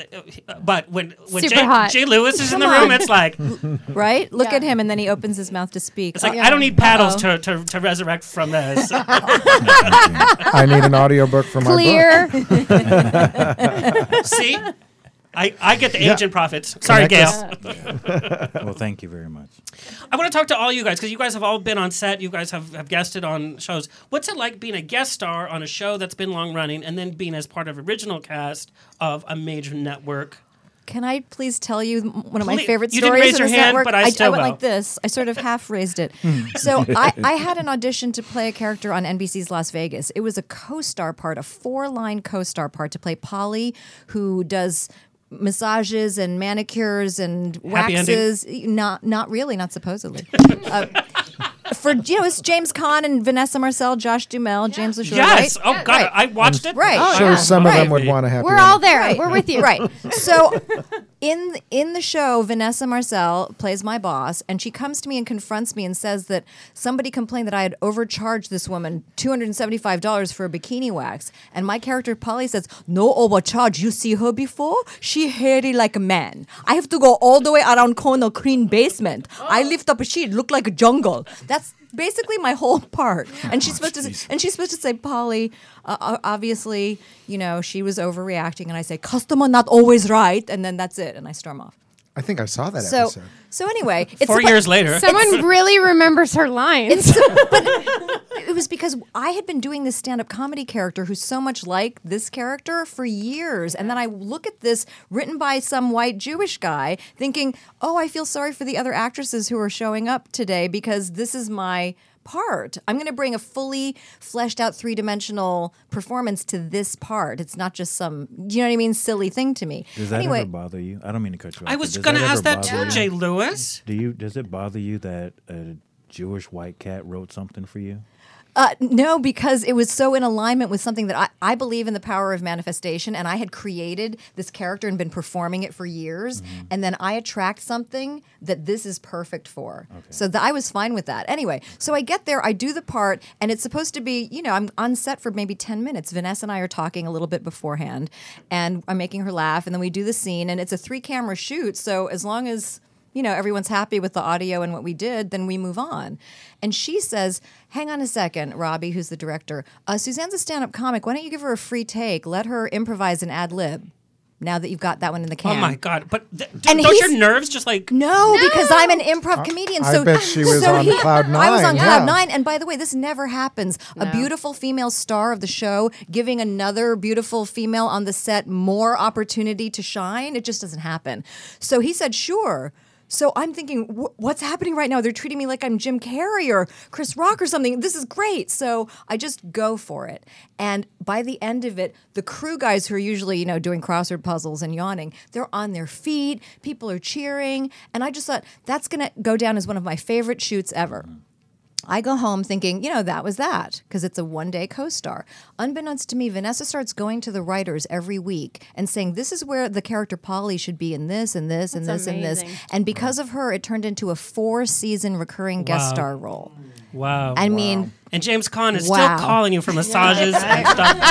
S5: but when when
S10: Super
S5: Jay,
S10: hot.
S5: J. Louis is in the room, it's like
S6: Right? Look
S10: Yeah.
S6: at him, and then he opens his mouth to speak.
S5: it's like
S6: Oh,
S5: I don't need paddles to, to, to resurrect from this.
S7: I need an audiobook for my book.
S10: Clear.
S5: See, I, I get the
S7: Yeah.
S5: agent profits. Sorry, Gail.
S7: Connect
S8: Well, thank you very much.
S5: I want to talk to all you guys because you guys have all been on set. You guys have, have guested on shows. What's it like being a guest star on a show that's been long running and then being as part of original cast of a major network?
S6: Can I please tell you one of my
S5: Please.
S6: favorite
S5: You didn't
S6: stories
S5: raise your hand,
S6: network?
S5: but I still
S6: went
S5: will.
S6: like this. I sort of half raised it. Hmm. so I, I had an audition to play a character on NBC's Las Vegas. It was a co-star part, a four-line co-star part to play Polly, who does massages and manicures and
S5: Happy ending?
S6: waxes. Not not really, not supposedly. uh, for you know, it's James Caan and Vanessa Marcil, Josh Duhamel, James Lesure.
S5: yes.
S6: right?
S5: Oh, God.
S6: Right.
S5: I watched it.
S6: Right.
S10: Oh,
S7: Sure,
S10: yeah.
S7: some of them would want to have.
S10: We're all there. We're with you.
S6: Right. So in in the show, Vanessa Marcil plays my boss, and she comes to me and confronts me and says that somebody complained that I had overcharged this woman two hundred and seventy five dollars for a bikini wax, and my character Polly says, "No overcharge. You see her before? She hairy like a man. I have to go all the way around corner clean basement. I oh. lift up a sheet, look like a jungle. That's." Basically, my whole part, and she's supposed to, and she's supposed to say, "Polly, uh, uh, obviously, you know, she was overreacting." And I say, "Customer not always right," and then that's it, and I storm off.
S7: I think I saw that
S6: So,
S7: episode.
S6: so anyway, it's
S5: Four
S6: but-
S5: years later.
S10: Someone really remembers her lines.
S6: It's but it was because I had been doing this stand-up comedy character who's so much like this character for years, and then I look at this written by some white Jewish guy, thinking, "Oh, I feel sorry for the other actresses who are showing up today because this is my." Part. I'm going to bring a fully fleshed out three dimensional performance to this part. It's not just some, do you know what I mean, silly thing to me.
S8: Does that
S6: anyway,
S8: ever bother you? I don't mean to cut you off.
S5: I was going to ask that too. J. Louis.
S8: Do you? Does it bother you that a Jewish white cat wrote something for you?
S6: Uh, no, because it was so in alignment with something that I, I believe in the power of manifestation, and I had created this character and been performing it for years,
S8: Mm-hmm.
S6: and then I attract something that this is perfect for. So th- I was fine with that. Anyway, so I get there, I do the part, and it's supposed to be, you know, I'm on set for maybe 10 minutes. Vanessa and I are talking a little bit beforehand, and I'm making her laugh, and then we do the scene, and it's a three camera shoot, so as long as you know everyone's happy with the audio and what we did, then we move on. And she says, "Hang on a second, Robbie, who's the director. Uh, Suzanne's a stand-up comic. Why don't you give her a free take? Let her improvise and ad lib." Now that you've got that one in the can.
S5: Oh my god! But th-
S6: And
S5: don't your nerves just like
S6: No, because I'm an improv comedian.
S7: I
S6: So
S7: bet she was
S6: so
S7: on
S6: he-
S7: cloud
S6: I was on
S7: nine,
S6: cloud nine, and by the way, this never happens. A beautiful female star of the show giving another beautiful female on the set more opportunity to shine. It just doesn't happen. So he said, "Sure." So I'm thinking, "Wh- what's happening right now? They're treating me like I'm Jim Carrey or Chris Rock or something. This is great. So I just go for it. And by the end of it, the crew guys who are usually, you know, doing crossword puzzles and yawning, they're on their feet. People are cheering. And I just thought that's going to go down as one of my favorite shoots ever. I go home thinking, you know, that was that because it's a one day co star. Unbeknownst to me, Vanessa starts going to the writers every week and saying, this is where the character Polly should be in this and this and
S10: That's
S6: this and this.
S10: amazing.
S6: And because of her, it turned into a four season recurring guest
S5: Wow.
S6: star role.
S5: Wow.
S6: I mean,
S5: and James Caan is
S6: Wow.
S5: still calling you for massages and stuff.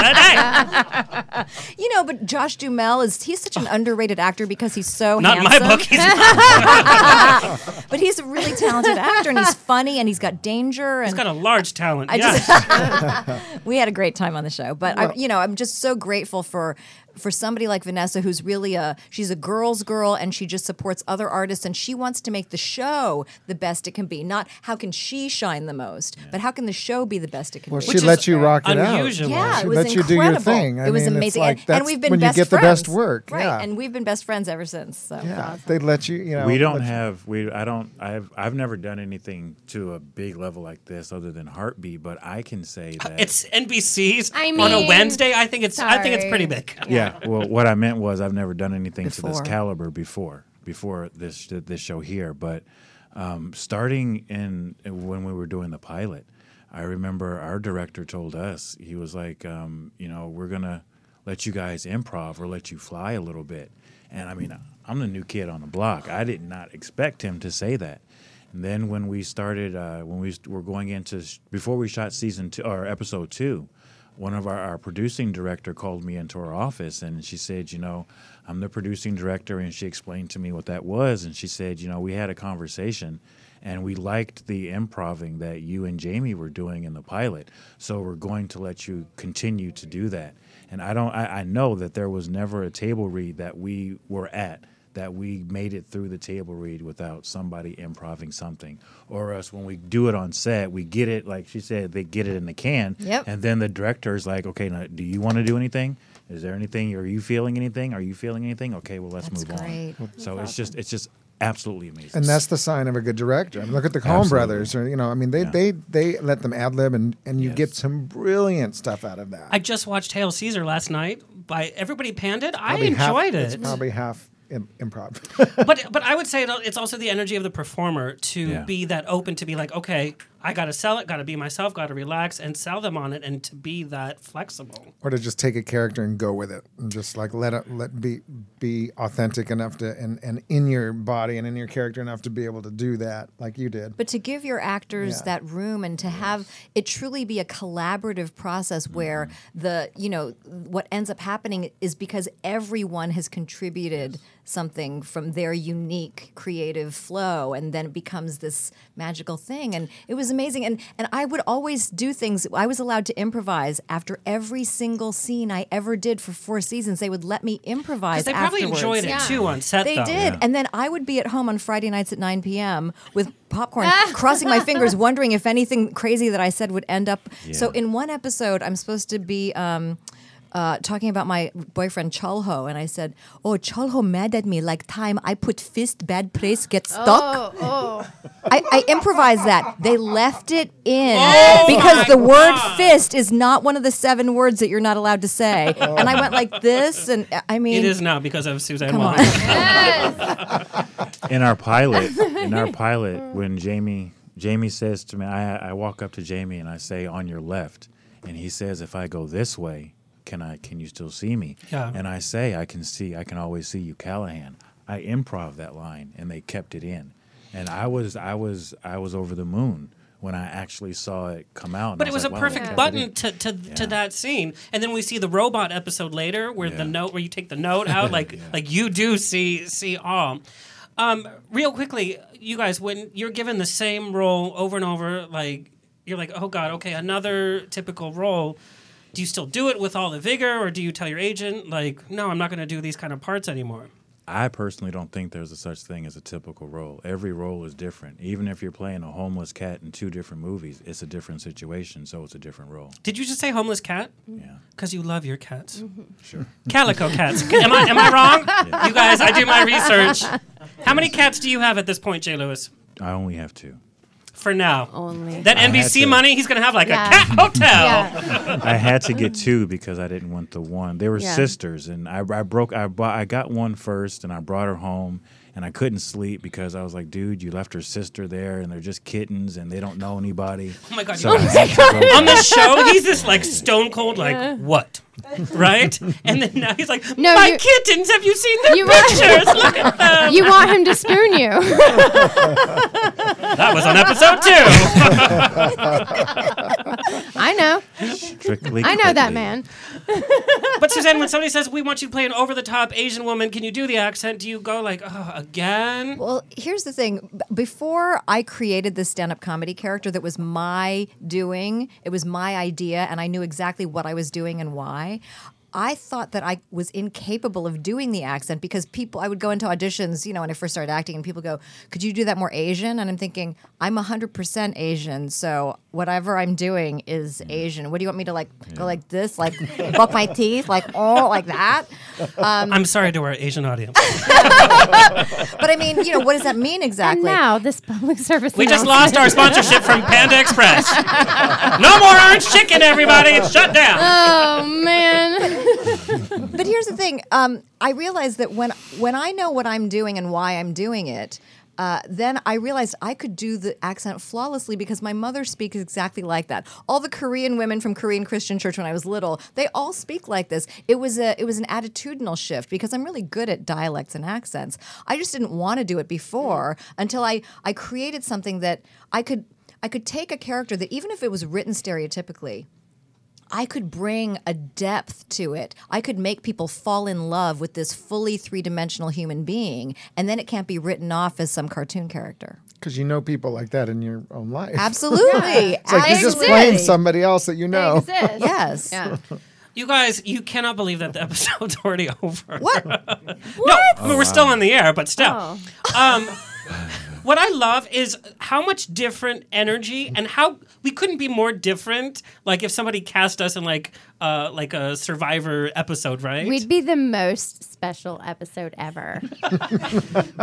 S5: Hey,
S6: you know, but Josh Duhamel is, he's such an underrated actor because he's so
S5: not
S6: handsome.
S5: my book. He's not.
S6: But he's a really talented actor and he's funny and he's got danger. And
S5: He's got a large talent.
S6: I
S5: yes.
S6: just we had a great time on the show, but I, you know, I'm just so grateful for for somebody like Vanessa, who's really a she's a girl's girl, and she just supports other artists, and she wants to make the show the best it can be. Not how can she shine the most, but how can the show be the best it can
S7: Well,
S6: be.
S7: she
S5: Which
S7: lets you rock it
S5: unusual.
S7: out.
S6: Yeah,
S7: she
S6: it was
S7: lets you do your
S6: incredible.
S7: thing. I
S6: it was
S7: mean,
S6: amazing,
S7: like
S6: and, and we've been
S7: when
S6: best
S7: you get the best work.
S6: right?
S7: Yeah.
S6: And we've been best friends ever since. So
S7: yeah, they let you. You know,
S8: we don't have we I don't I've I've never done anything to a big level like this other than heartbeat, but I can say uh, that
S5: It's NBC's
S10: I
S5: on a Wednesday. I think it's. I think it's pretty big.
S8: yeah. Well, what I meant was I've never done anything to this caliber before before this this show here, but um, starting in when we were doing the pilot, I remember our director told us he was like, um, you know, we're gonna let you guys improv or let you fly a little bit, and I mean, I'm the new kid on the block. I did not expect him to say that. And then when we started, uh, when we were going into before we shot season two or episode two, one of our, our producing director called me into her office and she said, you know, I'm the producing director, and she explained to me what that was, and she said, you know, we had a conversation. And we liked the improving that you and Jamie were doing in the pilot, so we're going to let you continue to do that. And I don't, I, I know that there was never a table read that we were at that we made it through the table read without somebody improving something or us when we do it on set we get it like she said they get it in the can
S6: Yep.
S8: and then the director is like okay now do you want to do anything is there anything are you feeling anything are you feeling anything okay well let's
S6: That's
S8: move
S6: great.
S8: on so it's just it's just absolutely amazing
S7: and that's the sign of a good director. I mean, look at the Coen brothers, or you know, I mean, they
S8: Yeah.
S7: they they let them ad lib, and and you
S8: Yes.
S7: get some brilliant stuff out of that.
S5: I just watched Hail Caesar last night. By everybody panned it. I
S7: Probably half-
S5: enjoyed
S7: It's
S5: it.
S7: probably half im- improv.
S5: but but I would say it's also the energy of the performer to
S8: Yeah.
S5: be that open to be like, okay, I got to sell it, got to be myself, got to relax and sell them on it, and to be that flexible.
S7: or to just take a character and go with it, and just like let it let be be authentic enough to and and in your body and in your character enough to be able to do that, like you did.
S6: But to give your actors
S7: Yeah.
S6: that room and to have it truly be a collaborative process where mm-hmm. the, you know, what ends up happening is because everyone has contributed something from their unique creative flow and then it becomes this magical thing and it was amazing and and I would always do things I was allowed to improvise after every single scene I ever did for four seasons they would let me improvise
S5: Because they probably
S6: afterwards.
S5: enjoyed it
S10: Yeah.
S5: too on set.
S6: They
S5: though.
S6: did. And then I would be at home on Friday nights at 9 p.m. with popcorn, crossing my fingers, wondering if anything crazy that I said would end up. So in one episode, I'm supposed to be. Um, uh, talking about my boyfriend Cholho, and I said, "Oh, Cholho mad at me like time I put fist bad place get stuck."
S10: Oh, oh.
S6: I, I improvised that. They left it in
S5: Oh
S6: because
S5: my
S6: the word
S5: God.
S6: fist is not one of the seven words that you're not allowed to say. And I went like this, and I mean,
S5: It is now because of Suzanne
S6: Come on.
S5: Whang.
S8: in our pilot, in our pilot, when Jamie Jamie says to me, I, I walk up to Jamie and I say, "On your left," and he says, "If I go this way, can I? Can you still see me?"
S5: Yeah.
S8: And I say, "I can see. I can always see you, Callahan." I improv that line, and they kept it in, and I was I was I was over the moon when I actually saw it come out.
S5: But it was
S8: like,
S5: a
S8: "Wow,
S5: perfect button
S8: in."
S5: to, to, to that scene, and then we see the robot episode later, where the note, where you take the note out, like
S8: Yeah.
S5: like you do see see all. Um, real quickly, you guys, when you're given the same role over and over, like you're like, oh god, okay, another typical role. Do you still do it with all the vigor, or do you tell your agent, like, no, I'm not going to do these kind of parts anymore?
S8: I personally don't think there's a such thing as a typical role. Every role is different. Even if you're playing a homeless cat in two different movies, it's a different situation, so it's a different role.
S5: Did you just say homeless cat?
S8: Yeah.
S5: Because you love your cats. Mm-hmm.
S8: Sure.
S5: Calico cats. am I am I wrong? You guys, I do my research. How many cats do you have at this point, J. Louis?
S8: I only have two.
S5: For now.
S10: Only.
S5: That
S8: I
S5: NBC
S8: to-
S5: money, he's gonna have like
S10: Yeah.
S5: a cat hotel.
S10: Yeah.
S8: I had to get two because I didn't want the one. They were
S10: Yeah.
S8: sisters, and I, I broke. I bought. I got one first, and I brought her home, and I couldn't sleep because I was like, "Dude, you left her sister there, and they're just kittens, and they don't know anybody."
S5: Oh my god!
S8: So
S5: you-
S8: I had to go
S5: on the show, he's this like stone cold, like what, right? And then now he's like,
S10: No,
S5: my kittens. Have you seen their
S10: You-
S5: pictures? Look at them.
S10: You want him to spoon you.
S5: that was on episode two.
S10: I know.
S8: Strictly.
S10: I know that man.
S5: But Suzanne, when somebody says we want you to play an over the top Asian woman, can you do the accent? Do you go like, oh, again?
S6: Well, here's the thing. B- Before I created this stand up comedy character that was my doing, it was my idea, and I knew exactly what I was doing and why. I thought that I was incapable of doing the accent because people, I would go into auditions, you know, when I first started acting, and people go, Could you do that more Asian? And I'm thinking, I'm 100% Asian. So whatever I'm doing is mm. Asian. What do you want me to like go like this, like buck my teeth, like, oh, like that?
S5: Um, I'm sorry to our Asian audience.
S6: But I mean, you know, what does that mean
S10: And
S6: exactly?
S10: now this public service.
S5: We just lost our sponsorship from Panda Express. No more orange chicken, everybody. It's shut down.
S10: Oh man.
S6: But here's the thing. Um, I realized that when when I know what I'm doing and why I'm doing it, uh, then I realized I could do the accent flawlessly because my mother speaks exactly like that. All the Korean women from Korean Christian Church when I was little, they all speak like this. It was a it was an attitudinal shift because I'm really good at dialects and accents. I just didn't want to do it before until I I created something that I could I could take a character that even if it was written stereotypically, I could bring a depth to it. I could make people fall in love with this fully three dimensional human being, and then it can't be written off as some cartoon character.
S7: Because you know people like that in your own life.
S6: Absolutely.
S7: It's like you're just
S6: Absolutely.
S7: playing somebody else that you know.
S10: exist.
S6: Yes.
S10: Yeah.
S5: You guys, you cannot believe that the episode's already over.
S6: What?
S5: No, I mean, we're still on the air, but still.
S10: Oh.
S5: Um, what I love is how much different energy and how we couldn't be more different. Like if somebody cast us in like uh, like a Survivor episode, right?
S10: We'd be the most special episode ever.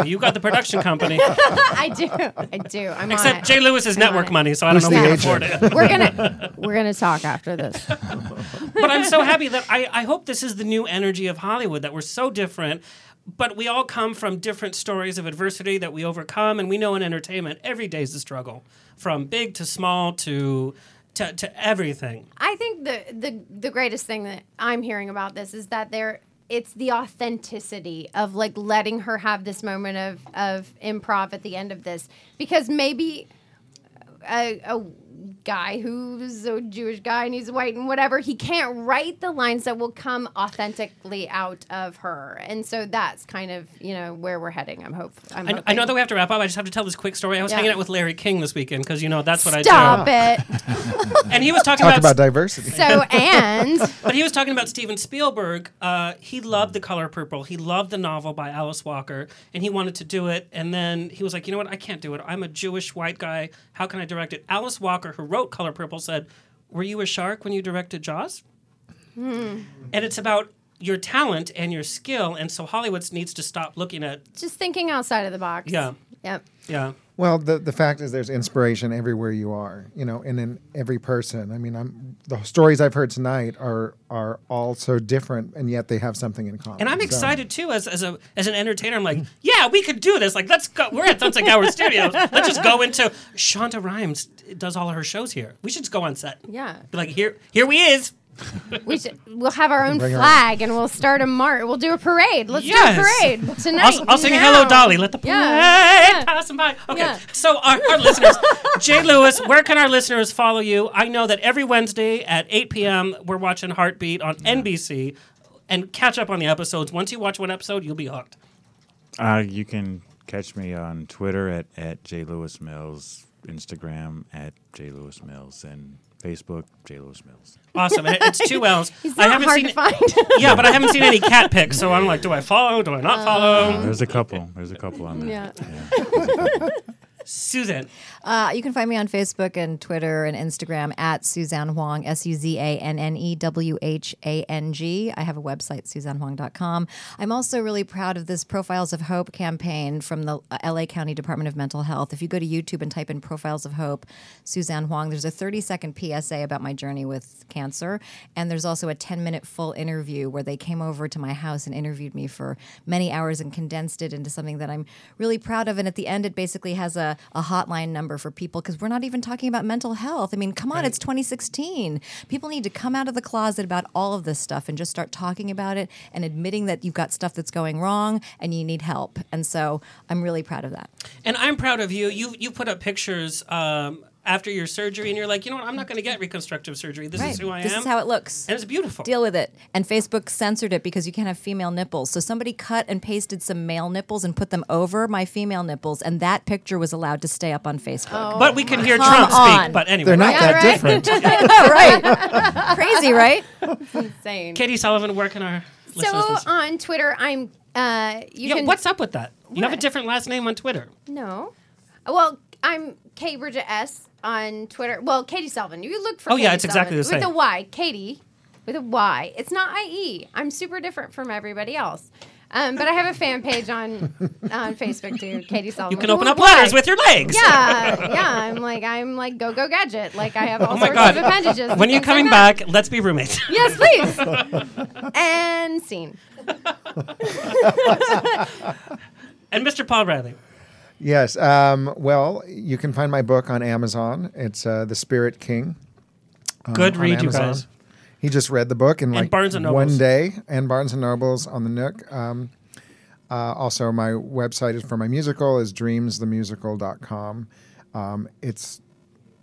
S5: you got the production company,
S10: I do. I do. I'm on
S5: except
S10: it.
S5: J. Louis's network money, so I don't
S7: Who's
S5: know
S7: the
S5: if we can afford it.
S10: We're gonna we're gonna talk after this.
S5: but I'm so happy that I, I hope this is the new energy of Hollywood that we're so different, but we all come from different stories of adversity that we overcome, and we know in entertainment every day is a struggle, from big to small to to, to everything.
S10: I think the the the greatest thing that I'm hearing about this is that there it's the authenticity of like letting her have this moment of of improv at the end of this because maybe a, a guy who's a Jewish guy and he's white and whatever he can't write the lines that will come authentically out of her and so that's kind of you know where we're heading I'm hope I'm
S5: I, I know that we have to wrap up. I just have to tell this quick story. I was
S10: Yeah.
S5: hanging out with Larry King this weekend because you know that's what
S10: Stop
S5: I do. Stop it. And he was talking
S7: Talk
S5: about,
S7: about diversity.
S10: So and
S5: but he was talking about Steven Spielberg. Uh, he loved The Color Purple. He loved the novel by Alice Walker, and he wanted to do it. And then he was like, you know what? I can't do it. I'm a Jewish white guy. How can I direct it? Alice Walker, who wrote Color Purple, said, "Were you a shark when you directed Jaws?" Hmm. And it's about your talent and your skill, and so Hollywood needs to stop looking at
S10: just thinking outside of the box.
S5: Yeah.
S10: Yep.
S5: yeah.
S7: Well, the the fact is, there's inspiration everywhere you are, you know, and in every person. I mean, I'm the stories I've heard tonight are are all so different, and yet they have something in common.
S5: And I'm
S7: So-
S5: excited too as, as a as an entertainer. I'm like, yeah, we could do this. Like, let's go. We're at Sunset Gower Studios. Let's just go into Shonda Rhimes does all of her shows here. We should just go on set.
S10: Yeah.
S5: Be like, here, here we is.
S10: We should. We'll have our own
S7: Bring her
S10: flag, and we'll start a march. We'll do a parade. Let's
S5: Yes.
S10: do a parade tonight.
S5: I'll, I'll sing. Hello Dolly. Let the parade
S10: Yeah, yeah.
S5: pass them by. Okay.
S10: Yeah.
S5: So our, our listeners, Jay Lewis, where can our listeners follow you? I know that every Wednesday at 8 p.m. we're watching Heartbeat on NBC, and catch up on the episodes. Once you watch one episode, you'll be hooked.
S8: Uh, you can catch me on Twitter at, at J. Louis Mills, Instagram at J. Louis Mills, and Facebook, J. Louis Mills.
S5: Awesome. And it's two L's.
S10: He's
S5: I
S10: not
S5: haven't
S10: hard
S5: seen
S10: to find.
S5: Yeah, but I haven't seen any cat pics, so I'm like, do I follow? Do I not uh, follow?
S8: Uh, there's a couple. There's a couple on there.
S10: Yeah.
S5: Susan.
S6: Uh, you can find me on Facebook and Twitter and Instagram at Suzanne Whang, S U Z A N N E W H A N G. I have a website, suzannewhang.com. I'm also really proud of this Profiles of Hope campaign from the LA County Department of Mental Health. If you go to YouTube and type in Profiles of Hope, Suzanne Whang, there's a 30 second PSA about my journey with cancer. And there's also a 10 minute full interview where they came over to my house and interviewed me for many hours and condensed it into something that I'm really proud of. And at the end, it basically has a, a hotline number for people because we're not even talking about mental health. I mean, come on, it's 2016. People need to come out of the closet about all of this stuff and just start talking about it and admitting that you've got stuff that's going wrong and you need help. And so I'm really proud of that.
S5: And I'm proud of you. You you put up pictures um, after your surgery, and you're like, you know what? I'm not going to get reconstructive surgery. This is who I
S6: this
S5: am.
S6: This is how it looks.
S5: and it's beautiful.
S6: Deal with it. And Facebook censored it because you can't have female nipples. So somebody cut and pasted some male nipples and put them over my female nipples, and that picture was allowed to stay up on Facebook.
S5: but we can hear
S6: Come
S5: Trump
S6: on.
S5: speak. But anyway,
S7: They're not
S10: Yeah,
S7: that
S10: right.
S7: different.
S6: oh, right. Crazy, right?
S10: Insane.
S5: Katy Sullivan, where can our
S10: So
S5: listen?
S10: on Twitter, I'm. Uh, you
S5: Yeah,
S10: can.
S5: what's up with that? You have a different last name on Twitter.
S10: No. Well, I'm K Bridget S on Twitter. Well, Katy Sullivan. You look for.
S5: Oh, yeah,
S10: Katy
S5: it's exactly the same.
S10: With a Y, Katy, with a Y. It's not I E. I'm super different from everybody else. Um, but I have a fan page on on Facebook too, Katy Sullivan.
S5: You can open up letters with your legs.
S10: Yeah, yeah. I'm like I'm like go go gadget. Like I have all
S5: Oh
S10: sorts
S5: God.
S10: of appendages.
S5: When you're
S10: things like
S5: coming
S10: that.
S5: back, let's be roommates.
S10: Yes, please. and scene.
S5: and Mr. Paul Bradley.
S7: Yes. Um, well, you can find my book on Amazon. It's uh, The Spirit King. um,
S5: Good read, you guys.
S7: He just read the book in like
S5: Barnes and Nobles.
S7: one day, and Barnes and Nobles on the Nook. Um, uh, also, my website is for my musical is dreamsthemusical.com. Um, it's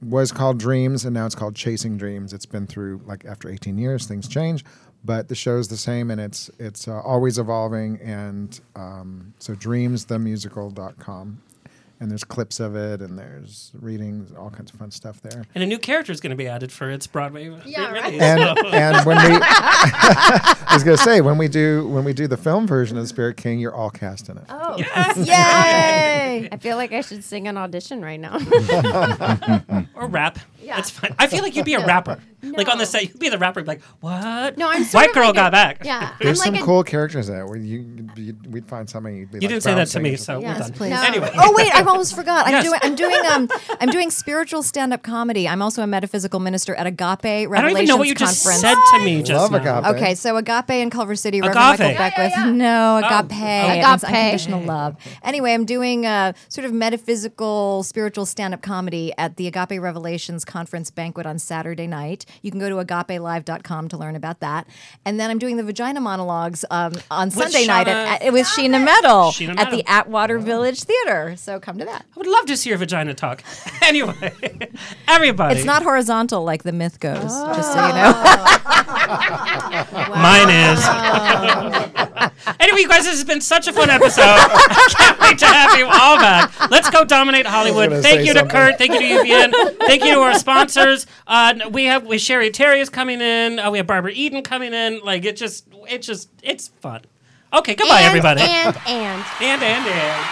S7: was called Dreams, and now it's called Chasing Dreams. It's been through like after 18 years, things change, but the show's the same, and it's it's uh, always evolving. And um, so, dreamsthemusical.com. And there's clips of it, and there's readings, all kinds of fun stuff there.
S5: And a new character is going to be added for its Broadway
S10: Yeah,
S5: release.
S10: right.
S7: and and when we I was gonna say when we do when we do the film version of the Spirit King, you're all cast in it.
S10: Oh, yes.
S6: Yay!
S10: I feel like I should sing an audition right now.
S5: or rap.
S10: Yeah.
S5: That's fine. I feel like you'd be a rapper. Like on the set, you'd be the rapper. Like what?
S10: No, I'm sort
S5: white
S10: of
S5: girl
S10: like
S5: got
S10: a-
S5: back.
S10: Yeah,
S7: There's
S10: I'm
S7: some
S10: like a,
S7: cool characters there. Where you, you we'd find somebody. You'd be
S5: You
S7: like
S5: didn't say that to
S7: bouncing
S5: me,
S7: and-
S5: so
S10: Yes,
S5: well done.
S10: please.
S6: No.
S5: Anyway,
S6: Oh wait, I almost forgot. I'm
S5: Yes.
S6: doing I'm doing um I'm doing spiritual stand up comedy. I'm also a metaphysical minister at Agape Revelations
S5: I don't even know what you just
S6: conference.
S5: said to me just
S7: Love
S5: now.
S7: Agape.
S6: Okay, so Agape in Culver City,
S5: Agape.
S6: Reverend Michael
S5: Yeah,
S6: Beckwith.
S10: yeah, yeah.
S6: No,
S5: Oh.
S6: Agape.
S5: Oh.
S6: It means
S10: Agape.
S6: unconditional love. Anyway, I'm doing a sort of metaphysical, spiritual stand-up comedy at the Agape Revelations conference banquet on Saturday night. You can go to agapelive.com to learn about that. And then I'm doing the vagina monologues um, on Sunday night at,
S5: Shauna-
S6: at, with Sheena Metal
S5: Sheena
S6: at the Atwater Village Theater. So come to that.
S5: I would love to see your vagina talk. anyway, everybody.
S6: It's not horizontal like the myth goes, just so
S5: Oh.
S6: you know.
S5: Mine is. anyway, you guys, this has been such a fun episode. I can't wait to have you all back. Let's go dominate Hollywood. Thank
S7: say
S5: you to
S7: something.
S5: Kurt. Thank you to UBN. Thank you to our sponsors. Uh, we have we Cheri Oteri is coming in. Uh, we have Barbara Eden coming in. Like it just, it just, it's fun. Okay, goodbye,
S10: and,
S5: everybody.
S10: And and
S5: and and and.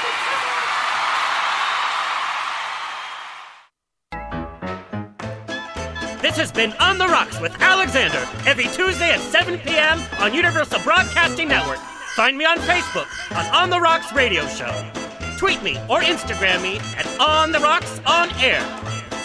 S5: This has been On the Rocks with Alexander every Tuesday at 7 p.m. on Universal Broadcasting Network. Find me on Facebook on On the Rocks Radio Show. Tweet me or Instagram me at On the Rocks On Air.